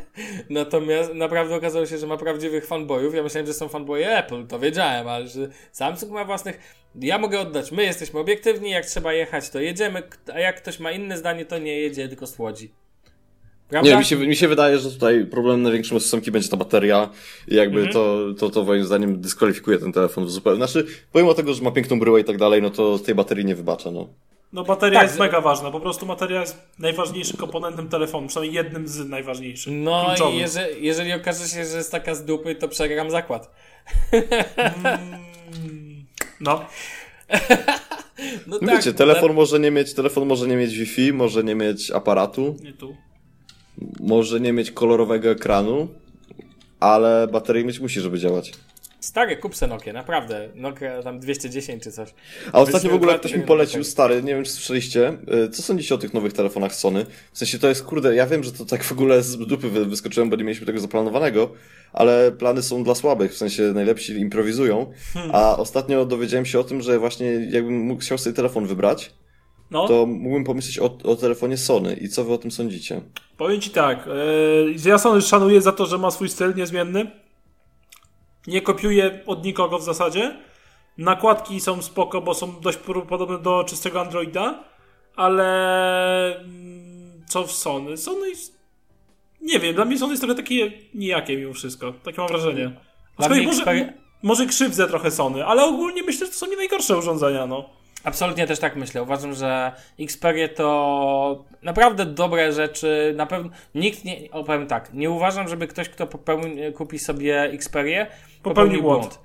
[LAUGHS] Natomiast naprawdę okazało się, że ma prawdziwych fanboyów. Ja myślałem, że są fanboye Apple, to wiedziałem, ale że Samsung ma własnych. Ja mogę oddać. My jesteśmy obiektywni, jak trzeba jechać, to jedziemy, a jak ktoś ma inne zdanie, to nie jedzie, tylko słodzi. Prawda? Nie, mi się, mi się wydaje, że tutaj problemem największym S8 będzie ta bateria i jakby Mhm. to, to, to moim zdaniem dyskwalifikuje ten telefon zupełnie. Znaczy, pomimo tego, że ma piękną bryłę i tak dalej, no to tej baterii nie wybacza, no. No bateria Tak, jest z- mega ważna. Po prostu bateria jest najważniejszym komponentem telefonu, przynajmniej jednym z najważniejszych. No kluczowych. i jeżeli, jeżeli okaże się, że jest taka z dupy, to przegram zakład. [LAUGHS] No. No No tak, wiecie, telefon może nie mieć, telefon może nie mieć Wi-Fi, może nie mieć aparatu, Nie tu. Może nie mieć kolorowego ekranu, ale baterię mieć musi, żeby działać. Stary, kup se Nokia, naprawdę. Nokia tam 210 czy coś. A ostatnio w ogóle ktoś mi polecił, stary, nie wiem czy słyszeliście, y, co sądzicie o tych nowych telefonach Sony? W sensie to jest, kurde, ja wiem, że to tak w ogóle z dupy wy- wyskoczyłem, bo nie mieliśmy tego zaplanowanego, ale plany są dla słabych, w sensie najlepsi improwizują, a ostatnio dowiedziałem się o tym, że właśnie jakbym mógł, chciał sobie telefon wybrać, No, to mógłbym pomyśleć o, o telefonie Sony. I co wy o tym sądzicie? powiem ci tak. Yy, ja Sony szanuję za to, że ma swój styl niezmienny. Nie kopiuje od nikogo w zasadzie. Nakładki są spoko, bo są dość podobne do czystego Androida, ale mm, co w Sony? Sony jest... Nie wiem, dla mnie Sony jest trochę takie nijakie mimo wszystko. Takie mam wrażenie. Dla mnie Aczkolwiek może, może krzywdzę trochę Sony, ale ogólnie myślę, że to są nie najgorsze urządzenia, no. Absolutnie też tak myślę. Uważam, że Xperia to naprawdę dobre rzeczy. Na pewno nikt nie, opowiem tak, nie uważam, żeby ktoś, kto popełni, kupi sobie Xperię, popełnił błąd.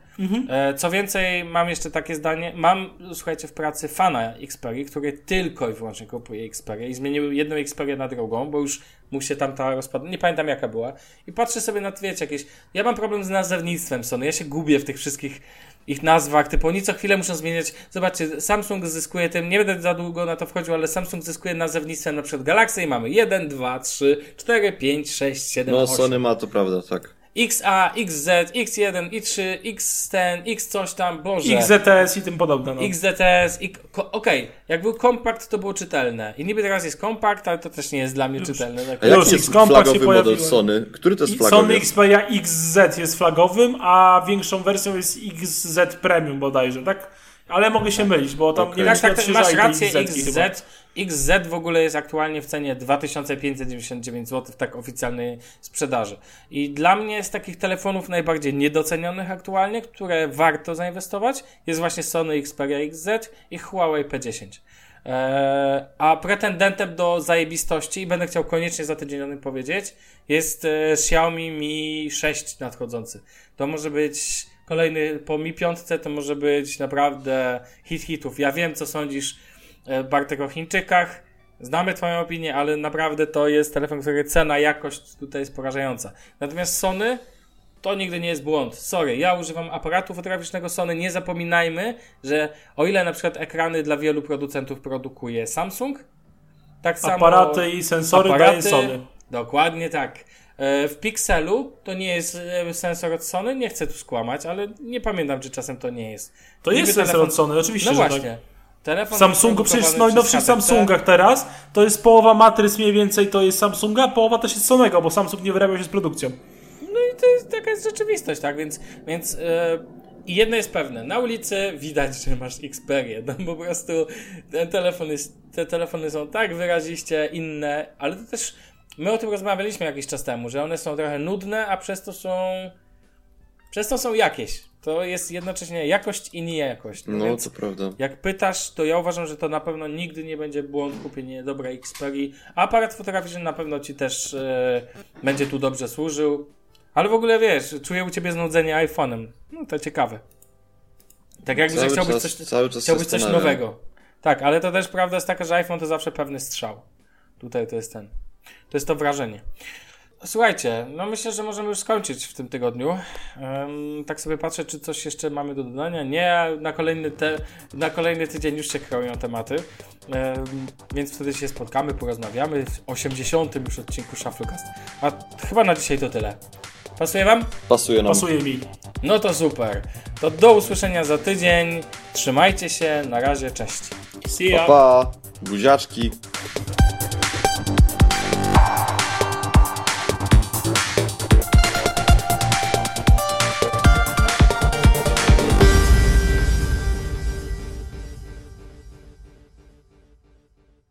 E, Co więcej, mam jeszcze takie zdanie. Mam, słuchajcie, w pracy fana Xperii, który tylko i wyłącznie kupuje Xperię i zmienił jedną Xperię na drugą, bo już mu się tamta rozpadła. Nie pamiętam jaka była. I patrzę sobie na, wiecie, jakieś. Ja mam problem z nazewnictwem Sony. Ja się gubię w tych wszystkich ich nazwach, typu oni co chwilę muszą zmieniać. Zobaczcie, Samsung zyskuje tym, nie będę za długo na to wchodził, ale Samsung zyskuje nazewnictwem na przykład Galaxy i mamy 1, 2, 3, 4, 5, 6, 7, No, 8. Sony ma to prawda, tak. XA, XZ, X1, I3, X10, X coś tam, boże. XZTS i tym podobne, no. XZTS, i okej, jak był kompakt, to było czytelne. I niby teraz jest kompakt, ale to też nie jest dla mnie czytelne. Tak. A jaki Już, jest flagowy model pojawiły. Sony? Który to jest flagowy? Sony Xperia XZ jest flagowym, a większą wersją jest XZ Premium bodajże, tak? Ale mogę się mylić, bo tam Okej. nie Tak, tak, masz rację, chyba. XZ, XZ w ogóle jest aktualnie w cenie 2599 zł w tak oficjalnej sprzedaży. I dla mnie z takich telefonów najbardziej niedocenionych aktualnie, które warto zainwestować, jest właśnie Sony Xperia XZ i Huawei P10. Eee, a pretendentem do zajebistości, i będę chciał koniecznie za tydzień o tym powiedzieć, jest e, Xiaomi Mi 6 nadchodzący. To może być kolejny, po Mi 5 to może być naprawdę hit hitów. Ja wiem, co sądzisz, e, Bartek, o Chińczykach. Znamy Twoją opinię, ale naprawdę to jest telefon, który cena, jakość tutaj jest porażająca. Natomiast Sony to nigdy nie jest błąd. Sorry, ja używam aparatu fotograficznego Sony. Nie zapominajmy, że o ile na przykład ekrany dla wielu producentów produkuje Samsung, tak samo Aparaty i sensory daje aparaty- Sony. Dokładnie tak. E, W Pixelu to nie jest e, sensor od Sony, nie chcę tu skłamać, ale nie pamiętam, czy czasem to nie jest. To Niby jest sensor telefon- od Sony, oczywiście, No że właśnie. tak. Telefon W Samsungu, przecież w najnowszych. Samsungach teraz, to jest połowa matryc mniej więcej to jest Samsunga, połowa też jest Sonego, bo Samsung nie wyrabiał się z produkcją. No i to jest, taka jest rzeczywistość, tak? Więc, więc i jedno jest pewne, na ulicy widać, że masz Xperię, no po prostu ten telefon jest, te telefony są tak wyraziście inne, ale to też, my o tym rozmawialiśmy jakiś czas temu, że one są trochę nudne, a przez to są, przez to są jakieś. To jest jednocześnie jakość i niejakość. No, więc to prawda. jak pytasz, to ja uważam, że to na pewno nigdy nie będzie błąd kupienie dobrej Xperii. Aparat fotograficzny na pewno ci też e, będzie tu dobrze służył. Ale w ogóle wiesz, czuję u ciebie znudzenie iPhone'em. No to ciekawe. Tak jakby że Cały chciałbyś czas- coś, cały czas chciałbyś coś nowego. Tak, ale to też prawda jest taka, że iPhone to zawsze pewny strzał. Tutaj to jest ten. To jest to wrażenie. Słuchajcie, no myślę, że możemy już skończyć w tym tygodniu. Em, tak sobie patrzę, czy coś jeszcze mamy do dodania. Nie, na kolejny, te, na kolejny tydzień już się kreują tematy. Em, więc wtedy się spotkamy, porozmawiamy w 80. już odcinku Shufflecast. A chyba na dzisiaj to tyle. Pasuje Wam? Pasuje nam. Pasuje mi. No to super. To do usłyszenia za tydzień. Trzymajcie się, na razie, cześć. See ya. Pa, pa. Buziaczki.